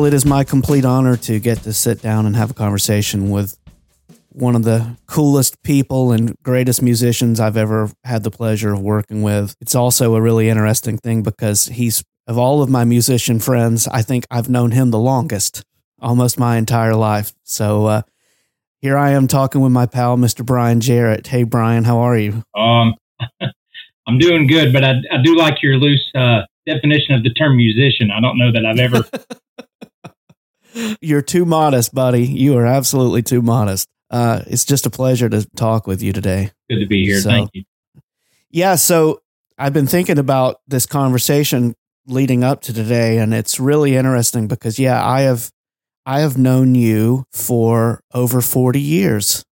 Well, it is my complete honor to get to sit down and have a conversation with one of the coolest people and greatest musicians I've ever had the pleasure of working with. It's also a really interesting thing because he's, of all of my musician friends, I think I've known him the longest, almost my entire life. So uh, here I am talking with my pal, Mr. Brian Jarrett. Hey, Brian, how are you? Um, I'm doing good, but I, I do like your loose uh, definition of the term musician. I don't know that I've ever. You're too modest, buddy. You are absolutely too modest. Uh, it's just a pleasure to talk with you today. Good to be here. So, Thank you. Yeah. So I've been thinking about this conversation leading up to today, and it's really interesting because, yeah, I have. I have known you for over 40 years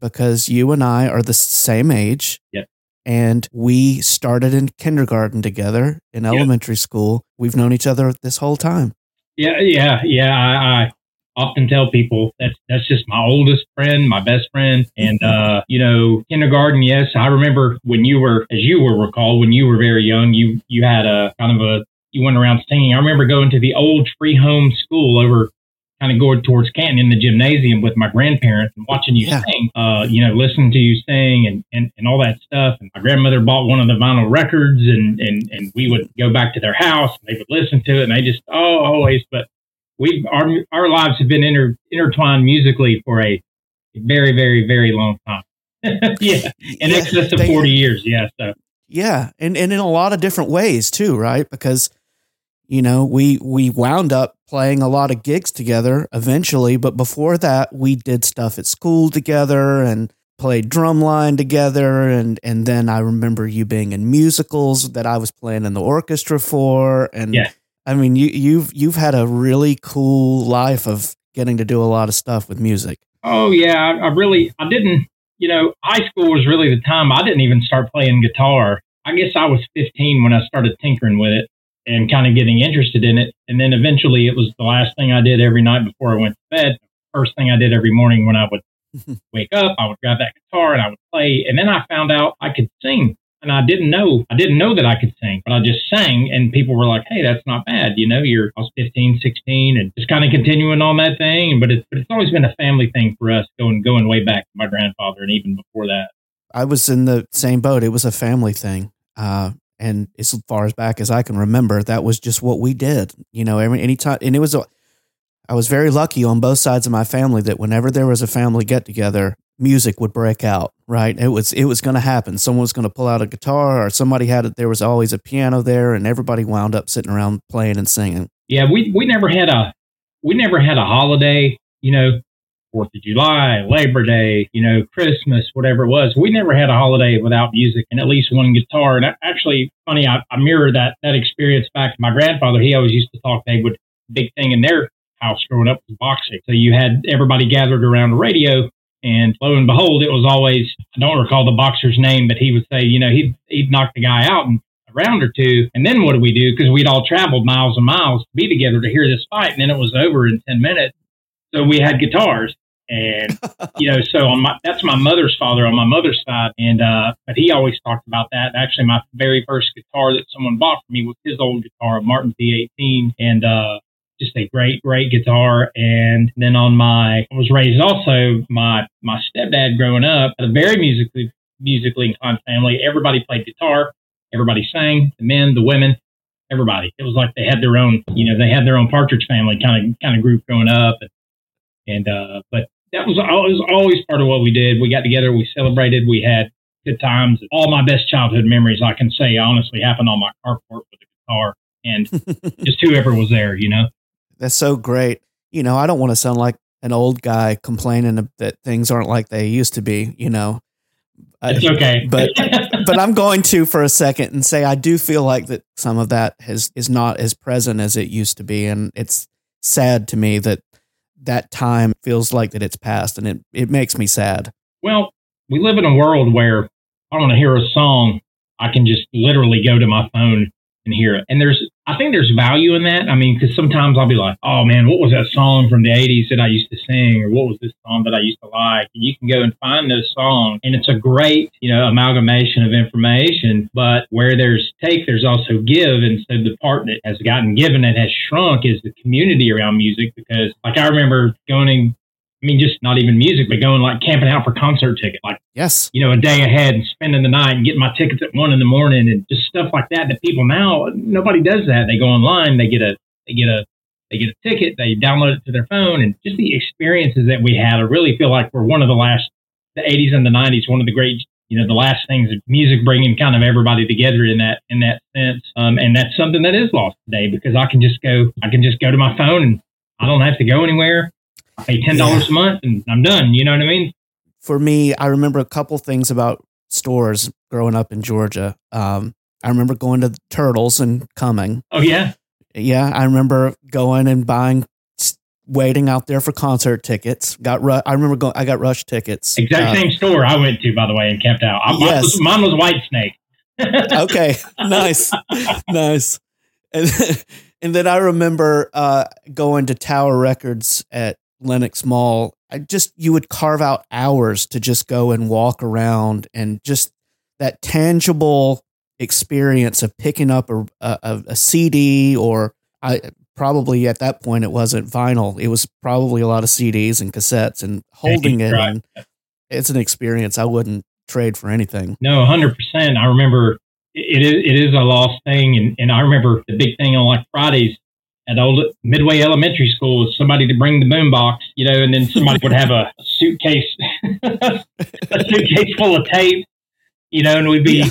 because you and I are the same age. Yep and we started in kindergarten together in elementary school. We've known each other this whole time. Yeah, yeah, yeah. I, I, often tell people that's that's just my oldest friend, my best friend, and uh, you know, kindergarten. Yes, I remember when you were, as you will recall, when you were very young, you you had a kind of a you went around singing. I remember going to the old free home school over kind of going towards Canton in the gymnasium with my grandparents and watching you yeah. sing, uh, you know, listening to you sing and, and, and all that stuff. And my grandmother bought one of the vinyl records and, and, and we would go back to their house and they would listen to it and they just, oh, always. But we, our, our lives have been inter, intertwined musically for a very, very, very long time. yeah. In yeah, excess of 40 years. Yeah. So, yeah. And, and in a lot of different ways too, right? Because, you know, we, we wound up playing a lot of gigs together eventually, but before that, we did stuff at school together and played drumline together and and then I remember you being in musicals that I was playing in the orchestra for and yeah. I mean you you've you've had a really cool life of getting to do a lot of stuff with music. Oh yeah, I, I really I didn't you know, high school was really the time I didn't even start playing guitar. I guess I was 15 when I started tinkering with it and kind of getting interested in it. And then eventually it was the last thing I did every night before I went to bed. First thing I did every morning when I would wake up, I would grab that guitar and I would play. And then I found out I could sing. And I didn't know, I didn't know that I could sing, but I just sang and people were like, Hey, that's not bad. You know, you're, I was 15, 16 and just kind of continuing on that thing. But it's, but it's always been a family thing for us going, going way back to my grandfather and even before that. I was in the same boat. It was a family thing. Uh, and as far as back as I can remember, that was just what we did. You know, every any time, and it was. A, I was very lucky on both sides of my family that whenever there was a family get together, music would break out. Right, it was it was going to happen. Someone was going to pull out a guitar, or somebody had it. There was always a piano there, and everybody wound up sitting around playing and singing. Yeah, we we never had a we never had a holiday. You know, Fourth of July, Labor Day, you know, Christmas, whatever it was. We never had a holiday without music and at least one guitar. And actually, funny, I, I mirror that that experience back to my grandfather. He always used to talk. They would big thing in their house growing up was boxing. So you had everybody gathered around the radio, and lo and behold, it was always I don't recall the boxer's name, but he would say, you know, he'd he'd knock the guy out a round or two, and then what do we do? Because we'd all traveled miles and miles to be together to hear this fight, and then it was over in ten minutes. So we had guitars, and you know, so on my that's my mother's father on my mother's side, and uh, but he always talked about that. Actually, my very first guitar that someone bought for me was his old guitar, Martin P18, and uh, just a great, great guitar. And then on my, I was raised also my my stepdad growing up, a very musically musically inclined family. Everybody played guitar, everybody sang, the men, the women, everybody. It was like they had their own, you know, they had their own Partridge Family kind of kind of group growing up. And, and uh, but that was always always part of what we did. We got together, we celebrated, we had good times. All my best childhood memories, I can say, honestly, happened on my carport with a guitar and just whoever was there. You know, that's so great. You know, I don't want to sound like an old guy complaining that things aren't like they used to be. You know, uh, it's okay, but but I'm going to for a second and say I do feel like that some of that has is not as present as it used to be, and it's sad to me that that time feels like that it's past and it, it makes me sad. Well, we live in a world where I want to hear a song. I can just literally go to my phone and hear it. And there's, I think there's value in that. I mean, because sometimes I'll be like, oh man, what was that song from the 80s that I used to sing? Or what was this song that I used to like? And you can go and find those songs. And it's a great, you know, amalgamation of information. But where there's take, there's also give. And so the part that has gotten given and has shrunk is the community around music. Because, like, I remember going I mean, just not even music, but going like camping out for concert tickets, like yes, you know, a day ahead and spending the night and getting my tickets at one in the morning and just stuff like that. That people now nobody does that. They go online, they get a they get a they get a ticket, they download it to their phone, and just the experiences that we had. I really feel like we're one of the last the 80s and the 90s, one of the great you know the last things of music bringing kind of everybody together in that in that sense um, and that's something that is lost today because i can just go i can just go to my phone and i don't have to go anywhere I pay ten dollars yeah. a month and I'm done. You know what I mean? For me, I remember a couple things about stores growing up in Georgia. Um, I remember going to Turtles and coming. Oh yeah, yeah. I remember going and buying, waiting out there for concert tickets. Got ru- I remember going. I got rush tickets. Exact uh, same store I went to, by the way, and kept out. I, yes. mine, was, mine was Whitesnake. okay, nice, nice. And, and then I remember uh, going to Tower Records at Lenox Mall, I just you would carve out hours to just go and walk around and just that tangible experience of picking up a, a, a CD or I probably at that point it wasn't vinyl. It was probably a lot of CDs and cassettes and holding it. And it's an experience I wouldn't trade for anything. No, hundred percent. I remember it is it is a lost thing, and, and I remember the big thing on like Fridays at old Midway Elementary School was somebody to bring the boombox, you know, and then somebody would have a suitcase, a suitcase full of tape, you know, and we'd be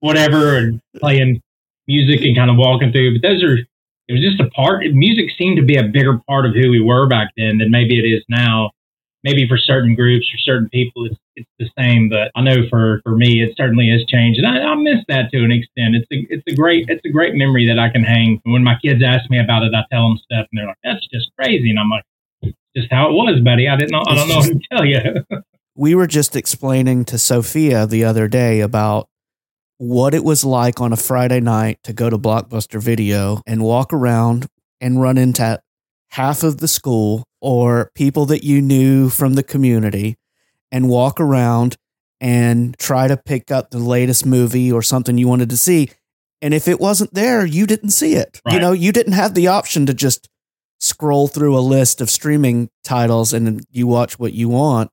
whatever and playing music and kind of walking through. But those are, it was just a part. Music seemed to be a bigger part of who we were back then than maybe it is now maybe for certain groups or certain people it's it's the same but i know for for me it certainly has changed. And i, I miss that to an extent. It's a it's a great it's a great memory that i can hang. When my kids ask me about it i tell them stuff and they're like that's just crazy. And i'm like just how it was buddy. I didn't know i don't know what to tell you we were just explaining to sophia the other day about what it was like on a friday night to go to blockbuster video and walk around and run into half of the school or people that you knew from the community and walk around and try to pick up the latest movie or something you wanted to see. And if it wasn't there, you didn't see it. Right. You know, you didn't have the option to just scroll through a list of streaming titles and you watch what you want.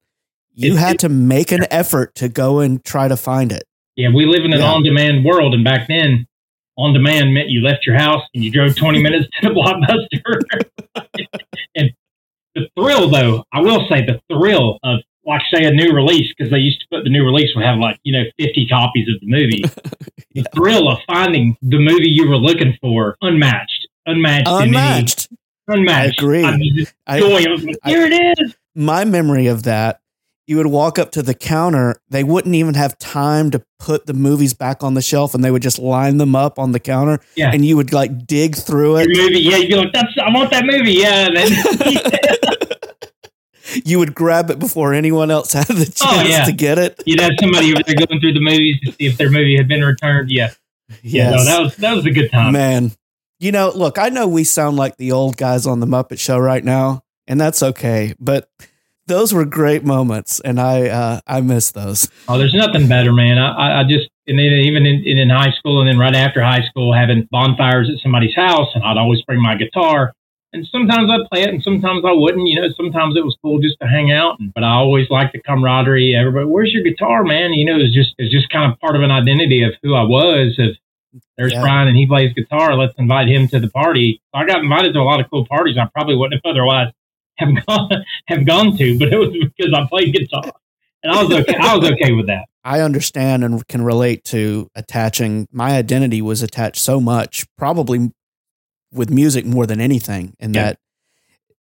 You it, had it, to make an effort to go and try to find it. Yeah, we live in an yeah. on demand world. And back then, on demand meant you left your house and you drove 20 minutes to the blockbuster. and the thrill, though, I will say the thrill of, like, say, a new release, because they used to put the new release would have like, you know, 50 copies of the movie. yeah. The thrill of finding the movie you were looking for unmatched, unmatched, unmatched. Unmatched. I agree. I I. I here it is. My memory of that you would walk up to the counter, they wouldn't even have time to put the movies back on the shelf and they would just line them up on the counter. Yeah. And you would like dig through it. Your movie, yeah, you'd be like, That's, I want that movie. Yeah. Then you would grab it before anyone else had the oh, chance oh, yeah. to get it. You'd have somebody over there going through the movies to see if their movie had been returned. Yeah. Yeah. No, that was that was a good time. Man. You know, look, I know we sound like the old guys on the Muppet Show right now, and that's okay. But those were great moments, and I uh, I miss those. Oh, there's nothing better, man. I, I just and then even in, in high school and then right after high school, having bonfires at somebody's house, and I'd always bring my guitar. And sometimes I'd play it, and sometimes I wouldn't. You know, sometimes it was cool just to hang out. But I always liked the camaraderie. Everybody, where's your guitar, man? You know, it's just it's just kind of part of an identity of who I was. Of there's yeah. Brian, and he plays guitar. Let's invite him to the party. I got invited to a lot of cool parties I probably wouldn't have otherwise have gone have gone to, but it was because I played guitar, and I was okay. I was okay with that. I understand and can relate to attaching. My identity was attached so much, probably with music more than anything, and yeah.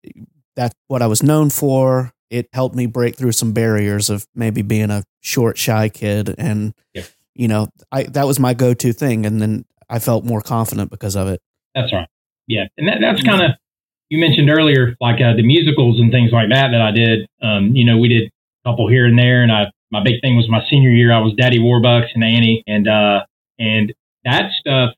that that's what I was known for. It helped me break through some barriers of maybe being a short, shy kid, and yeah. you know, I that was my go-to thing, and then I felt more confident because of it. That's right. Yeah, and that, that's kind of you mentioned earlier, like uh, the musicals and things like that that I did. Um, you know, we did a couple here and there, and I my big thing was my senior year. I was Daddy Warbucks and Annie, and uh, and that stuff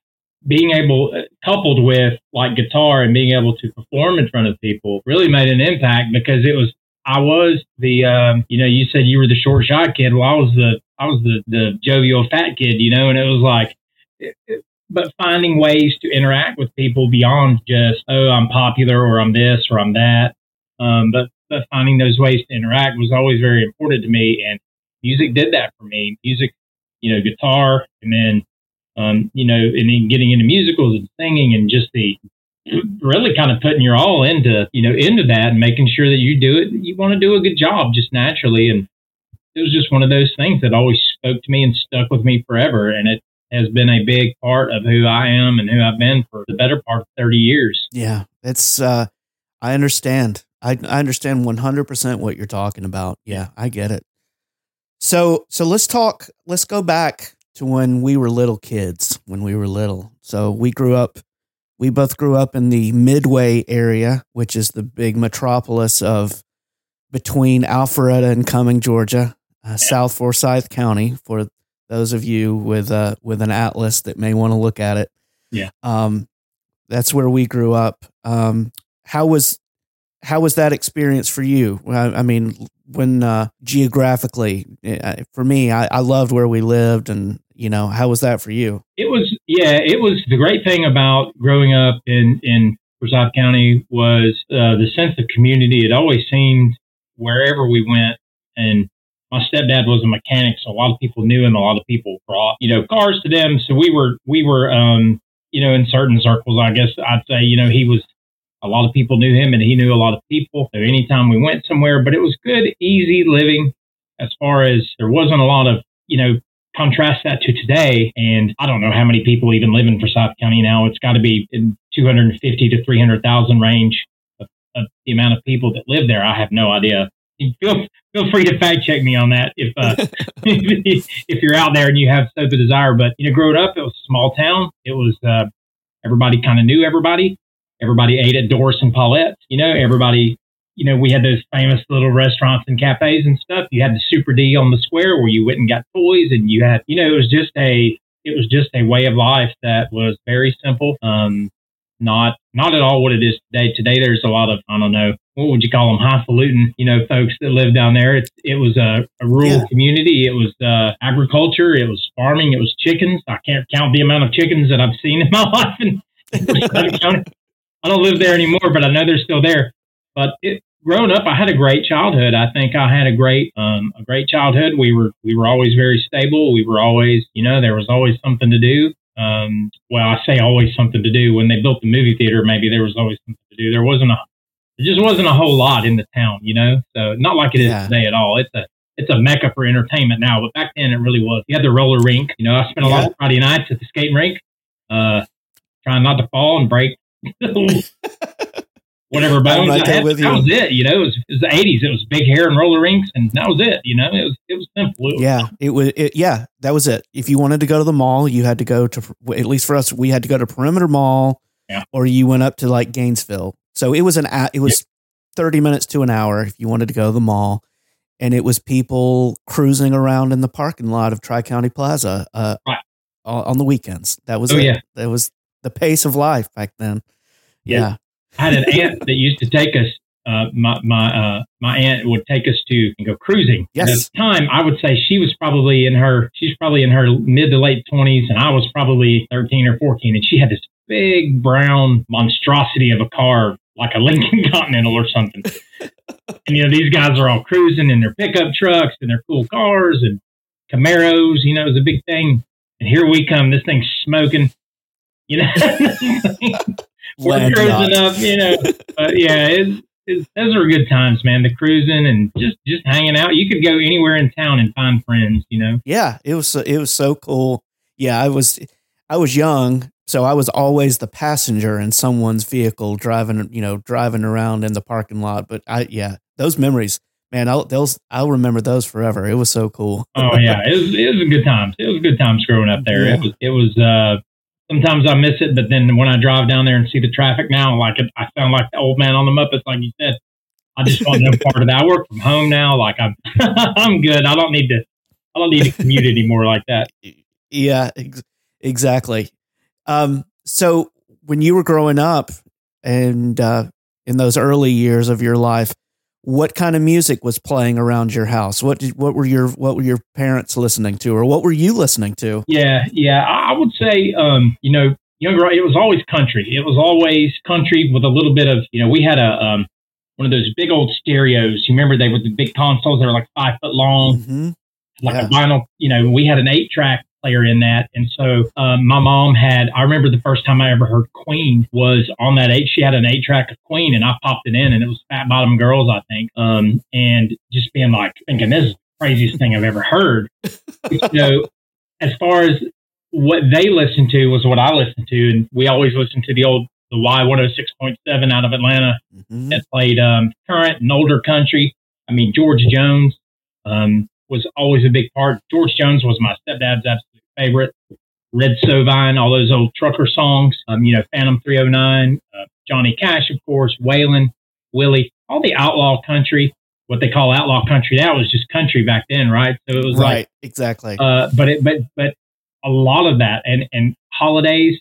being able, coupled with like guitar and being able to perform in front of people, really made an impact because it was I was the, um, you know, you said you were the short shot kid. Well, I was the, I was the, the jovial fat kid, you know, and it was like, it, it, but finding ways to interact with people beyond just, oh, I'm popular or I'm this or I'm that. Um, but, but finding those ways to interact was always very important to me. And music did that for me. Music, you know, guitar and then, um, you know, and then getting into musicals and singing and just the really kind of putting your all into you know into that and making sure that you do it you want to do a good job just naturally and it was just one of those things that always spoke to me and stuck with me forever and it has been a big part of who I am and who I've been for the better part of 30 years. Yeah, it's uh I understand. I I understand 100% what you're talking about. Yeah, I get it. So so let's talk let's go back to when we were little kids, when we were little. So we grew up we both grew up in the Midway area, which is the big metropolis of between Alpharetta and Cumming, Georgia, uh, yeah. South Forsyth County. For those of you with uh, with an atlas that may want to look at it, yeah, um, that's where we grew up. Um, how was how was that experience for you? I, I mean, when uh, geographically, eh, for me, I, I loved where we lived, and you know, how was that for you? It was, yeah, it was the great thing about growing up in, in Forsyth County was uh, the sense of community. It always seemed wherever we went, and my stepdad was a mechanic, so a lot of people knew him. A lot of people brought, you know, cars to them. So we were, we were, um, you know, in certain circles, I guess I'd say, you know, he was a lot of people knew him and he knew a lot of people. So anytime we went somewhere, but it was good, easy living as far as there wasn't a lot of, you know, contrast that to today, and I don't know how many people even live in Forsyth County now. It's got to be in 250 to 300,000 range of, of, the amount of people that live there. I have no idea. Feel feel free to fact check me on that if uh, if you're out there and you have so the desire. But you know, growing up, it was a small town. It was uh, everybody kind of knew everybody. Everybody ate at Doris and Paulette's. You know, everybody you know, we had those famous little restaurants and cafes and stuff. You had the Super D on the square where you went and got toys, and you had, you know, it was just a, it was just a way of life that was very simple. Um, not, not at all what it is today. Today, there's a lot of, I don't know, what would you call them, highfalutin, you know, folks that live down there. It, it was a, a rural yeah. community. It was uh, agriculture. It was farming. It was chickens. I can't count the amount of chickens that I've seen in my life. In, I don't live there anymore, but I know they're still there. But it, growing up, I had a great childhood. I think I had a great, um, a great childhood. We were, we were always very stable. We were always, you know, there was always something to do. Um, well, I say always something to do. When they built the movie theater, maybe there was always something to do. There wasn't a, it just wasn't a whole lot in the town, you know. So not like it is yeah. today at all. It's a, it's a mecca for entertainment now, but back then it really was. You had the roller rink. You know, I spent a yeah. lot of Friday nights at the skating rink, uh, trying not to fall and break whatever bones I had. That you. was it. You know, it was, it was, the eighties. It was big hair and roller rinks, and that was it. You know, it was it was simple. It was yeah, it was. It, yeah, that was it. If you wanted to go to the mall, you had to go to at least for us, we had to go to Perimeter Mall, yeah. or you went up to like Gainesville. So it was an it was thirty minutes to an hour if you wanted to go to the mall. And it was people cruising around in the parking lot of Tri County Plaza uh, right. on the weekends. That was oh, it. Yeah. That was the pace of life back then. Yeah. I had an aunt that used to take us. Uh, my my uh, my aunt would take us to go cruising. Yes. at the time, I would say she was probably in her she's probably in her mid to late twenties, and I was probably thirteen or fourteen, and she had this big brown monstrosity of a car like a Lincoln Continental or something. and you know these guys are all cruising in their pickup trucks and their cool cars and Camaros. You know, was a big thing. And here we come. This thing's smoking. You know, we're cruising up, you know. But yeah, it's, it's, those are good times, man. The cruising and just just hanging out. You could go anywhere in town and find friends, you know. Yeah, it was it was so cool. Yeah, I was I was young, so I was always the passenger in someone's vehicle driving, you know, driving around in the parking lot. But I, yeah, those memories, man, I'll those I'll remember those forever. It was so cool. oh yeah, it was it was a good times. It was a good times growing up there. Yeah. It was it was uh sometimes I miss it, but then when I drive down there and see the traffic now, like it, I sound like the old man on the Muppets, like you said. I just want no part of that. I work from home now. Like I'm, I'm good. I don't need to, I don't need to commute anymore like that. Yeah, ex- exactly. Um, so when you were growing up and uh, in those early years of your life, what kind of music was playing around your house? What did, what were your what were your parents listening to, or what were you listening to? Yeah, yeah, I would say, um, you know, younger, it was always country. It was always country with a little bit of, you know, we had a um, one of those big old stereos. You remember they were the big consoles that were like five foot long, mm-hmm. like yeah. a vinyl. You know, we had an eight track player in that. And so um, my mom had, I remember the first time I ever heard Queen was on that eight. She had an eight track of Queen and I popped it in and it was Fat Bottom Girls, I think. Um, and just being like, thinking this is the craziest thing I've ever heard. so as far as what they listened to was what I listened to. And we always listened to the old, the Y106.7 out of Atlanta mm-hmm. that played um, current and older country. I mean, George Jones um, was always a big part. George Jones was my stepdad's favorite. Red Sovine, all those old trucker songs, um, you know, Phantom 309, uh, Johnny Cash, of course, Waylon, Willie, all the outlaw country, what they call outlaw country. That was just country back then, right? So it was right, like, exactly. Uh, but it, but, but a lot of that and, and holidays,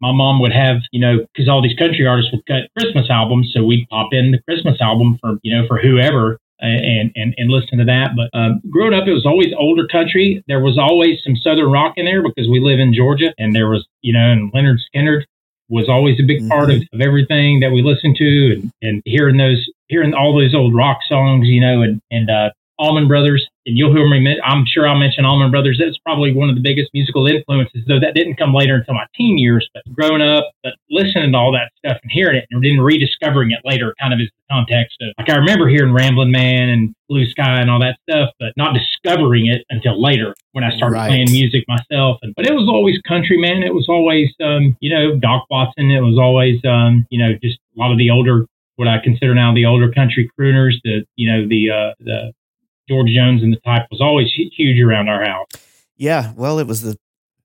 my mom would have, you know, because all these country artists would cut Christmas albums, so we'd pop in the Christmas album for, you know, for whoever and, and, and listen to that. But um, growing up, it was always older country. There was always some Southern rock in there because we live in Georgia, and there was, you know, and Lynyrd Skynyrd was always a big mm-hmm. part of, of everything that we listened to, and, and hearing those, hearing all those old rock songs, you know, and and uh, Allman Brothers and you'll hear me. I'm sure I'll mention Allman Brothers. That's probably one of the biggest musical influences, though that didn't come later until my teen years. But growing up, but listening to all that stuff and hearing it, and then rediscovering it later, kind of is the context of like I remember hearing Ramblin' Man and Blue Sky and all that stuff, but not discovering it until later when I started right. playing music myself. And but it was always country, man. It was always, um, you know, Doc Watson. It was always, um, you know, just a lot of the older what I consider now the older country crooners, the you know the uh, the George Jones and the type was always huge around our house. Yeah, well, it was the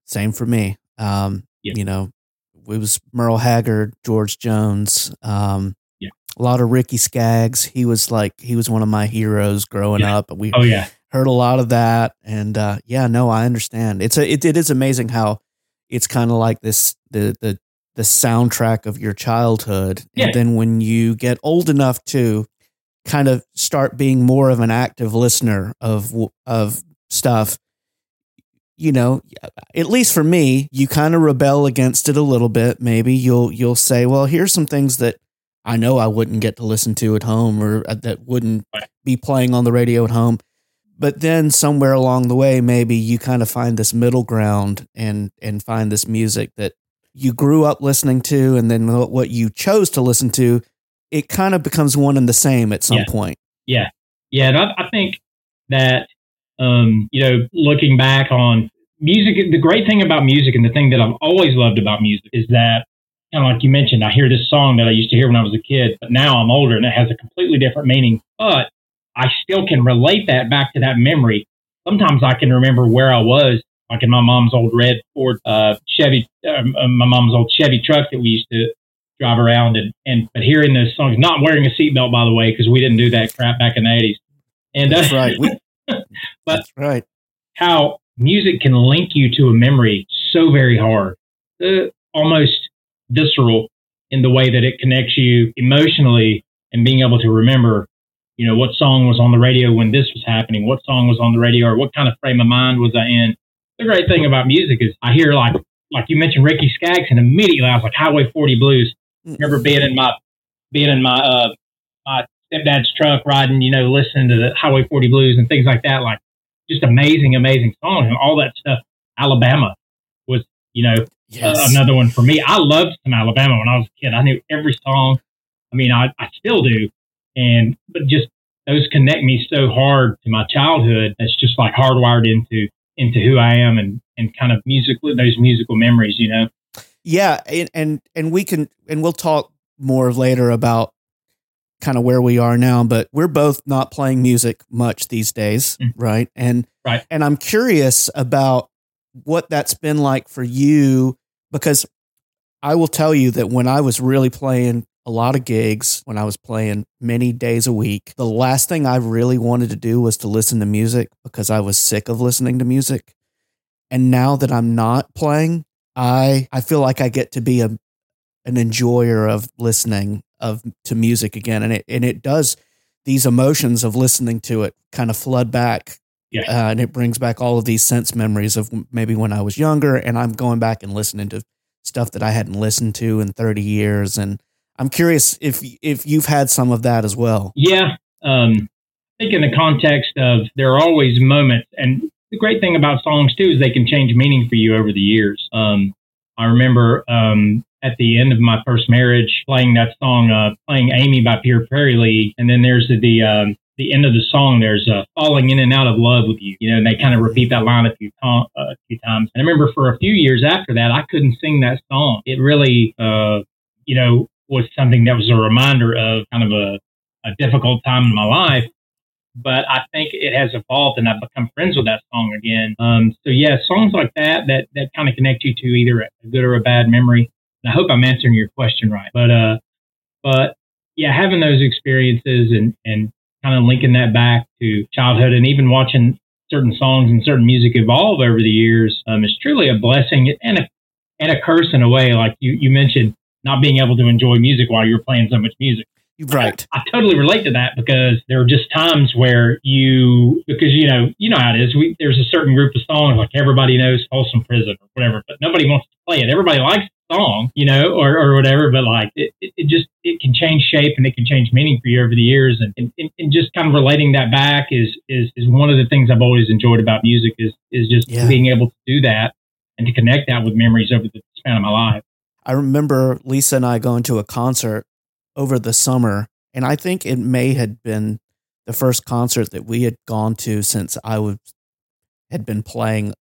same for me. Um, yeah. You know, it was Merle Haggard, George Jones, um, yeah. a lot of Ricky Skaggs. He was like he was one of my heroes growing yeah. up. We oh yeah heard a lot of that, and uh, yeah, no, I understand. It's a it, it is amazing how it's kind of like this the the the soundtrack of your childhood, yeah. and then when you get old enough to kind of start being more of an active listener of of stuff you know at least for me you kind of rebel against it a little bit. Maybe you'll you'll say well here's some things that i know i wouldn't get to listen to at home or uh, that wouldn't be playing on the radio at home. But then somewhere along the way maybe you kind of find this middle ground and and find this music that you grew up listening to and then what you chose to listen to it kind of becomes one and the same at some yeah. point. Yeah. Yeah. And I, I think that, um, you know, looking back on music, the great thing about music and the thing that I've always loved about music is that, kind of like you mentioned, I hear this song that I used to hear when I was a kid, but now I'm older and it has a completely different meaning. But I still can relate that back to that memory. Sometimes I can remember where I was, like in my mom's old red Ford uh, Chevy, uh, my mom's old Chevy truck that we used to drive around and, and but hearing those songs, not wearing a seatbelt, by the way, because we didn't do that crap back in the 80s. And that's uh, right. We, but that's right. How music can link you to a memory so very hard, uh, almost visceral in the way that it connects you emotionally and being able to remember, you know, what song was on the radio when this was happening, what song was on the radio, or what kind of frame of mind was I in. The great thing about music is I hear like like you mentioned Ricky Skaggs, and immediately I was like Highway 40 Blues remember being in my being in my uh my stepdad's truck riding, you know, listening to the Highway 40 Blues and things like that. Like just amazing, amazing songs and all that stuff. Alabama was, you know, yes. uh, another one for me. I loved some Alabama when I was a kid. I knew every song. I mean, I, I still do. And, but just those connect me so hard to my childhood. That's just like hardwired into, into who I am and, and kind of musical, those musical memories, you know? Yeah, and, and and we can and we'll talk more later about kind of where we are now, but we're both not playing music much these days, mm. right? And right. and I'm curious about what that's been like for you because I will tell you that when I was really playing a lot of gigs, when I was playing many days a week, the last thing I really wanted to do was to listen to music because I was sick of listening to music. And now that I'm not playing, I I feel like I get to be a an enjoyer of listening of to music again, and it and it does these emotions of listening to it kind of flood back. Yeah. Uh, and it brings back all of these sense memories of maybe when I was younger, and I'm going back and listening to stuff that I hadn't listened to in 30 years, and I'm curious if if you've had some of that as well. Yeah, um, I think in the context of there are always moments, and the great thing about songs too is they can change meaning for you over the years. Um, I remember um, at the end of my first marriage playing that song, uh, playing Amie by Pure Prairie League and then there's the, the um, the end of the song, there's falling in and out of love with you. You know, and they kind of repeat that line a few, to- uh, a few times. And I remember for a few years after that, I couldn't sing that song. It really, uh, you know, was something that was a reminder of kind of a, a difficult time in my life. But I think it has evolved, and I've become friends with that song again. Um, so yeah, songs like that that that kind of connect you to either a good or a bad memory. And I hope I'm answering your question right. But uh, but yeah, having those experiences and and kind of linking that back to childhood and even watching certain songs and certain music evolve over the years um, is truly a blessing and a and a curse in a way. Like you you mentioned, not being able to enjoy music while you're playing so much music. Right. I, I totally relate to that because there are just times where you because you know you know how it is. We there's a certain group of songs like everybody knows Folsom Prison or whatever, but nobody wants to play it. Everybody likes the song, you know, or, or whatever, but like it, it, it just it can change shape and it can change meaning for you over the years, and, and, and just kind of relating that back is is is one of the things I've always enjoyed about music is is just Yeah. being able to do that and to connect that with memories over the span of my life. I remember Lisa and I going to a concert over the summer, and I think it may had been the first concert that we had gone to since I was had been playing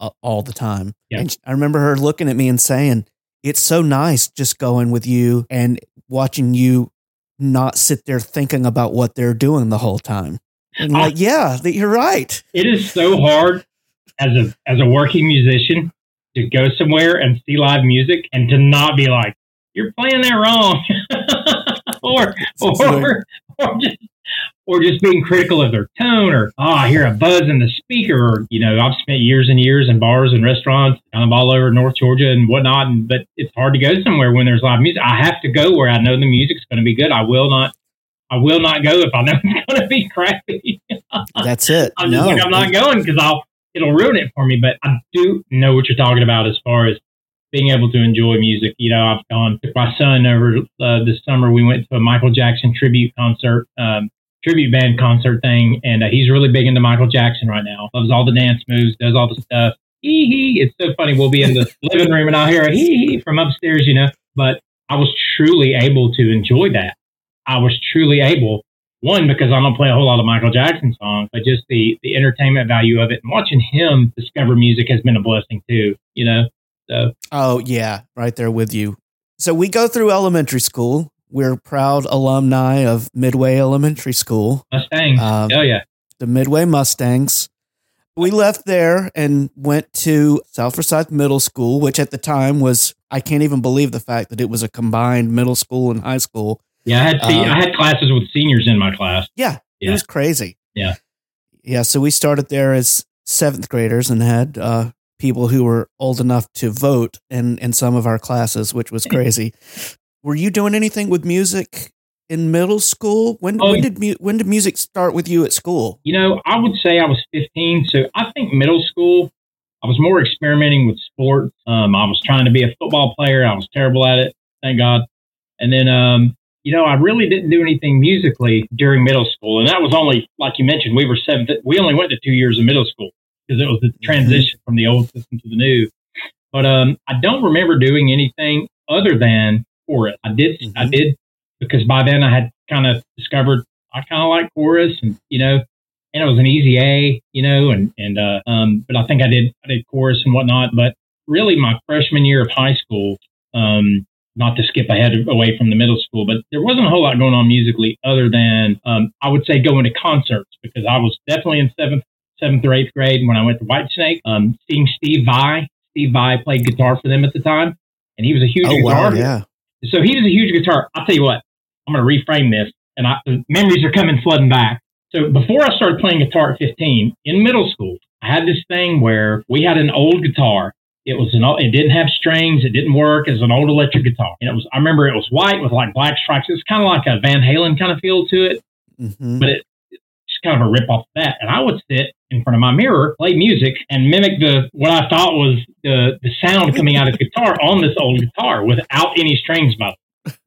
uh, all the time. Yeah. And I remember her looking at me and saying, "It's so nice just going with you and watching you not sit there thinking about what they're doing the whole time." And I- like, yeah, that you're right. it is so hard as a as a working musician to go somewhere and see live music and to not be like you're playing that wrong or or or just or just being critical of their tone or oh I hear a buzz in the speaker or you know I've spent years and years in bars and restaurants kind of all over North Georgia and whatnot and, but it's hard to go somewhere when there's live music I have to go where I know the music's going to be good I will not I will not go if I know it's going to be crappy That's it. I'm no, like, I'm not going because I'll it'll ruin it for me. But I do know what you're talking about as far as being able to enjoy music. You know, I've gone with my son over uh, this summer. We went to a Michael Jackson tribute concert, um, tribute band concert thing, and uh, he's really big into Michael Jackson right now. Loves all the dance moves, does all the stuff. Hee hee! It's so funny. We'll be in the living room and I'll hear a hee hee from upstairs. You know, but I was truly able to enjoy that. I was truly able one because I don't play a whole lot of Michael Jackson songs, but just the the entertainment value of it and watching him discover music has been a blessing too. You know, so Oh, yeah, right there with you. So we go through elementary school. We're proud alumni of Midway Elementary School, Mustang, Um, oh yeah, the Midway Mustangs. We left there and went to South Forsyth Middle School, which at the time was, I can't even believe the fact that it was a combined middle school and high school. yeah. I had Um, I had classes with seniors in my class. Yeah, it was crazy. Yeah. Yeah. So we started there as seventh graders and had uh, people who were old enough to vote in, in some of our classes, which was crazy. were you doing anything with music in middle school? When, Oh, when did mu- when did music start with you at school? You know, I would say I was 15, so I think middle school. I was more experimenting with sports. Um, I was trying to be a football player. I was terrible at it, thank God. And then, um, you know, I really didn't do anything musically during middle school, and that was only, like you mentioned, we were seventh. We only went to two years of middle school because it was a transition from the old system to the new. But um, I don't remember doing anything other than chorus. I did, I Mhm. did, because by then I had kind of discovered I kind of like chorus, and you know, and it was an easy A, you know, and and uh, um, but I think I did I did chorus and whatnot. But really, my freshman year of high school, um, not to skip ahead of- away from the middle school, but there wasn't a whole lot going on musically other than um, I would say going to concerts because I was definitely in seventh seventh or eighth grade when I went to Whitesnake, um, seeing Steve Vai. Steve Vai played guitar for them at the time, and he was a huge Oh guitar. wow, yeah. So he was a huge guitar. I'll tell you what, I'm going to reframe this, and I, the memories are coming flooding back. So before I started playing guitar at 15, in middle school, I had this thing where we had an old guitar It was an it didn't have strings. It didn't work as an old electric guitar. And it was I remember it was white with like black stripes. It was kind of like a Van Halen kind of feel to it, mm-hmm. but it, kind of a rip off of that. And I would sit in front of my mirror, play music, and mimic the what I thought was the the sound coming out of the guitar on this old guitar without any strings. By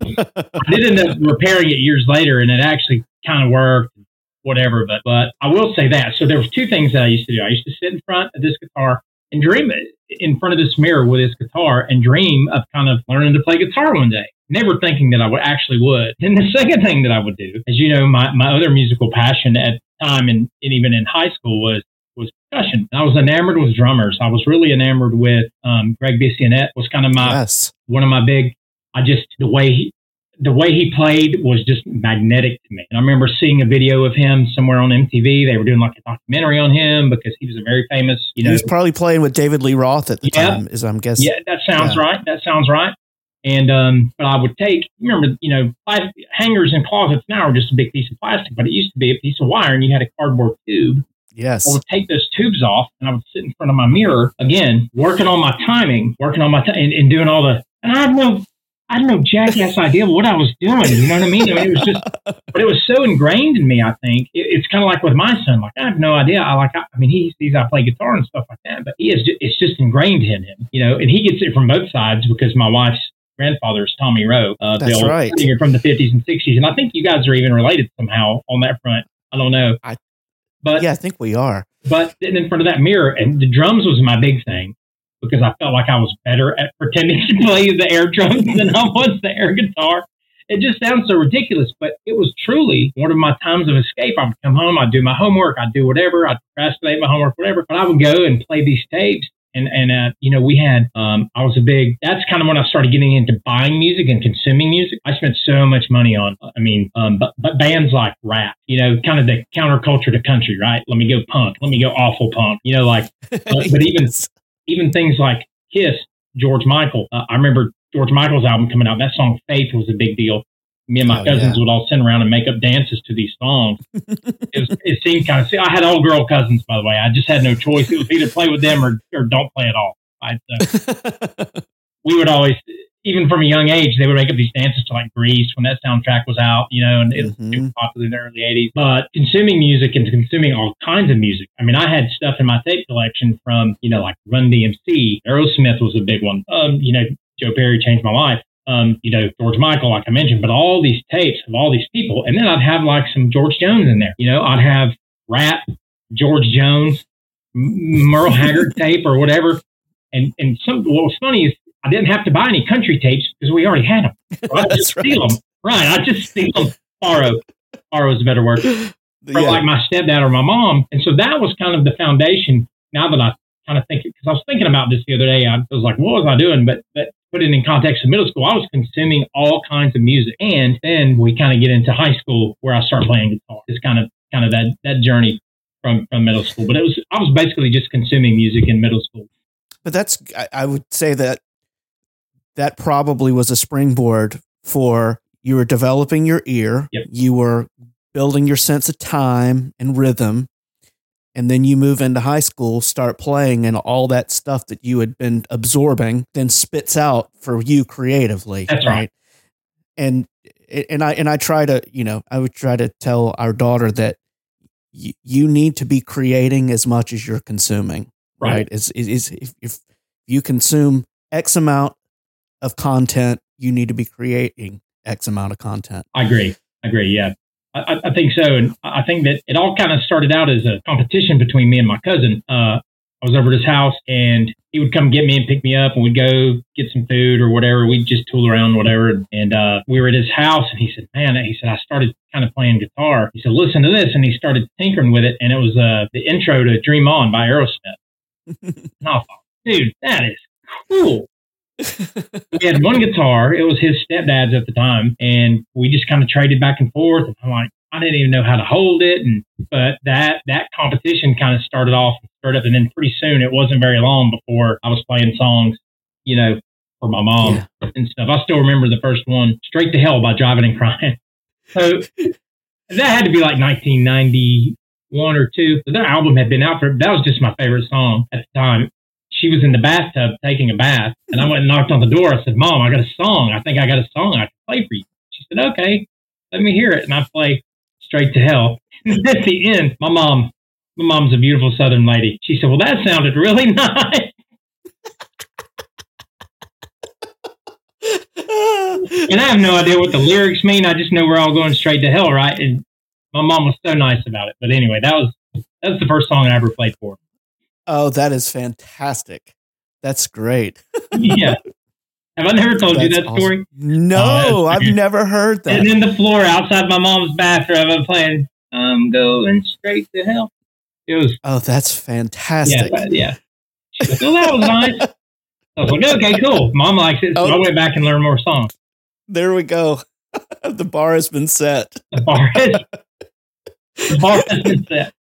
I did end up repairing it years later, and it actually kind of worked whatever. But but I will say that. So there was two things that I used to do. I used to sit in front of this guitar and dream in front of this mirror with this guitar and dream of kind of learning to play guitar one day. Never thinking that I would actually would. And the second thing that I would do, as you know, my, my other musical passion at time and, and even in high school was was percussion. I was enamored with drummers. I was really enamored with um, Gregg Bissonette was kind of my yes. one of my big. I just the way he the way he played was just magnetic to me. And I remember seeing a video of him somewhere on MTV. They were doing like a documentary on him because he was a very famous, you know. He was probably playing with David Lee Roth at the yeah, time, as I'm guessing. Yeah, that sounds yeah. right. That sounds right. And um, but I would take, remember, you know, hangers and closets now are just a big piece of plastic, but it used to be a piece of wire, and you had a cardboard tube. Yes. I would take those tubes off, and I would sit in front of my mirror again, working on my timing, working on my t- and, and doing all the. And I have no I don't know, jackass idea what I was doing. You know what I mean? I mean, it was just, but it was so ingrained in me. I think it, it's kind of like with my son. Like I have no idea. I like. I, I mean, he sees I play guitar and stuff like that, but he is. Just, it's just ingrained in him. You know, and he gets it from both sides because my wife's grandfather is Tommy Roe. Uh, That's right. Singer from the fifties and sixties, and I think you guys are even related somehow on that front. I don't know. I, but yeah, I think we are. But sitting in front of that mirror, and the drums was my big thing because I felt like I was better at pretending to play the air drums than I was the air guitar. It just sounds so ridiculous, but it was truly one of my times of escape. I would come home, I'd do my homework, I'd do whatever, I'd procrastinate my homework, whatever, but I would go and play these tapes. And, and uh, you know, we had, um, I was a big, that's kind of when I started getting into buying music and consuming music. I spent so much money on, I mean, um, but, but bands like rap, you know, kind of the counterculture to country, right? Let me go punk, let me go awful punk, you know, like, uh, but even, even things like Kiss, George Michael. Uh, I remember George Michael's album coming out. That song Faith was a big deal. Me and my oh, cousins yeah. would all sit around and make up dances to these songs. it, was, it seemed kind of. See, I had all girl cousins, by the way. I just had no choice. It was either play with them or, or don't play at all. Right? So we would always even from a young age, they would make up these dances to like Grease when that soundtrack was out, you know, and it was mm-hmm. popular in the early 80s. But consuming music and consuming all kinds of music. I mean, I had stuff in my tape collection from, you know, like Run DMC, Aerosmith was a big one. Um, you know, Joe Perry changed my life. Um, you know, George Michael, like I mentioned, but all these tapes of all these people. And then I'd have like some George Jones in there. You know, I'd have rap, George Jones, Merle Haggard tape or whatever. And and some what was funny is I didn't have to buy any country tapes because we already had them. So I just right. steal them. Right. I just steal them. Borrow. Borrow is a better word. From yeah. like my stepdad or my mom. And so that was kind of the foundation. Now that I kind of think, because I was thinking about this the other day, I was like, what was I doing? But, but put it in context of middle school, I was consuming all kinds of music. And then we kind of get into high school where I start playing guitar. It's kind of, kind of that, that journey from, from middle school. But it was, I was basically just consuming music in middle school. But that's, I would say that that probably was a springboard for you were developing your ear, yep. you were building your sense of time and rhythm, and then you move into high school, start playing, and all that stuff that you had been absorbing then spits out for you creatively. That's right. right? And and I and I try to you know I would try to tell our daughter that y- you need to be creating as much as you're consuming. Right? right? Is is if, if you consume X amount of content, you need to be creating X amount of content. I agree. I agree. Yeah. I, I think so. And I think that it all kind of started out as a competition between me and my cousin. Uh, I was over at his house and he would come get me and pick me up and we'd go get some food or whatever. We'd just tool around, whatever. And uh, we were at his house and he said, Man, he said, I started kind of playing guitar. He said, Listen to this. And he started tinkering with it. And it was uh, the intro to Dream On by Aerosmith. and I thought, Dude, that is cool he had one guitar. It was his stepdad's at the time, and we just kind of traded back and forth. And I'm like, I didn't even know how to hold it, and but that that competition kind of started off and started up, and then pretty soon it wasn't very long before I was playing songs, you know, for my mom yeah. and stuff. I still remember the first one, "Straight to Hell" by Drivin' N' Cryin'. So that had to be like 1991 or two. Their album had been out for that was just my favorite song at the time she was in the bathtub taking a bath, and I went and knocked on the door. I said, "Mom, I got a song. I think I got a song I can play for you." She said, "Okay, let me hear it." And I play "Straight to Hell." And at the end, my mom, my mom's a beautiful Southern lady. She said, "Well, that sounded really nice." and I have no idea what the lyrics mean. I just know we're all going straight to hell, right? And my mom was so nice about it. But anyway, that was that was the first song I ever played for. Oh, that is fantastic. That's great. yeah. Have I never told That's you that awesome. story? No, oh, I've never heard that. And in the floor outside my mom's bathroom, I'm playing I'm going straight to hell. It was Oh, that's fantastic. Yeah. yeah. Said, well, that was nice. I was like, okay, cool. Mom likes it. So oh. I went back and learned more songs. There we go. the bar has been set. The bar has, the bar has been set.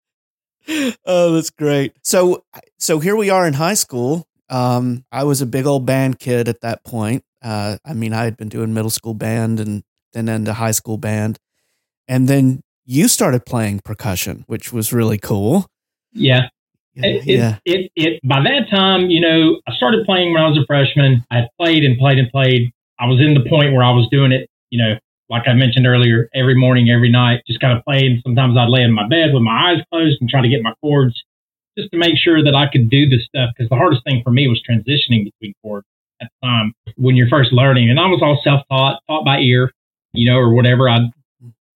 Oh, that's great. So, so here we are in high school. Um, I was a big old band kid at that point. Uh, I mean, I had been doing middle school band and then into high school band, and then you started playing percussion, which was really cool. Yeah. It, yeah. It, it, it, by that time, you know, I started playing when I was a freshman. I played and played and played. I was in the point where I was doing it, you know, like I mentioned earlier, every morning, every night, just kind of playing. Sometimes I'd lay in my bed with my eyes closed and try to get my chords just to make sure that I could do this stuff. Because the hardest thing for me was transitioning between chords at the time when you're first learning. And I was all self taught, taught by ear, you know, or whatever. I,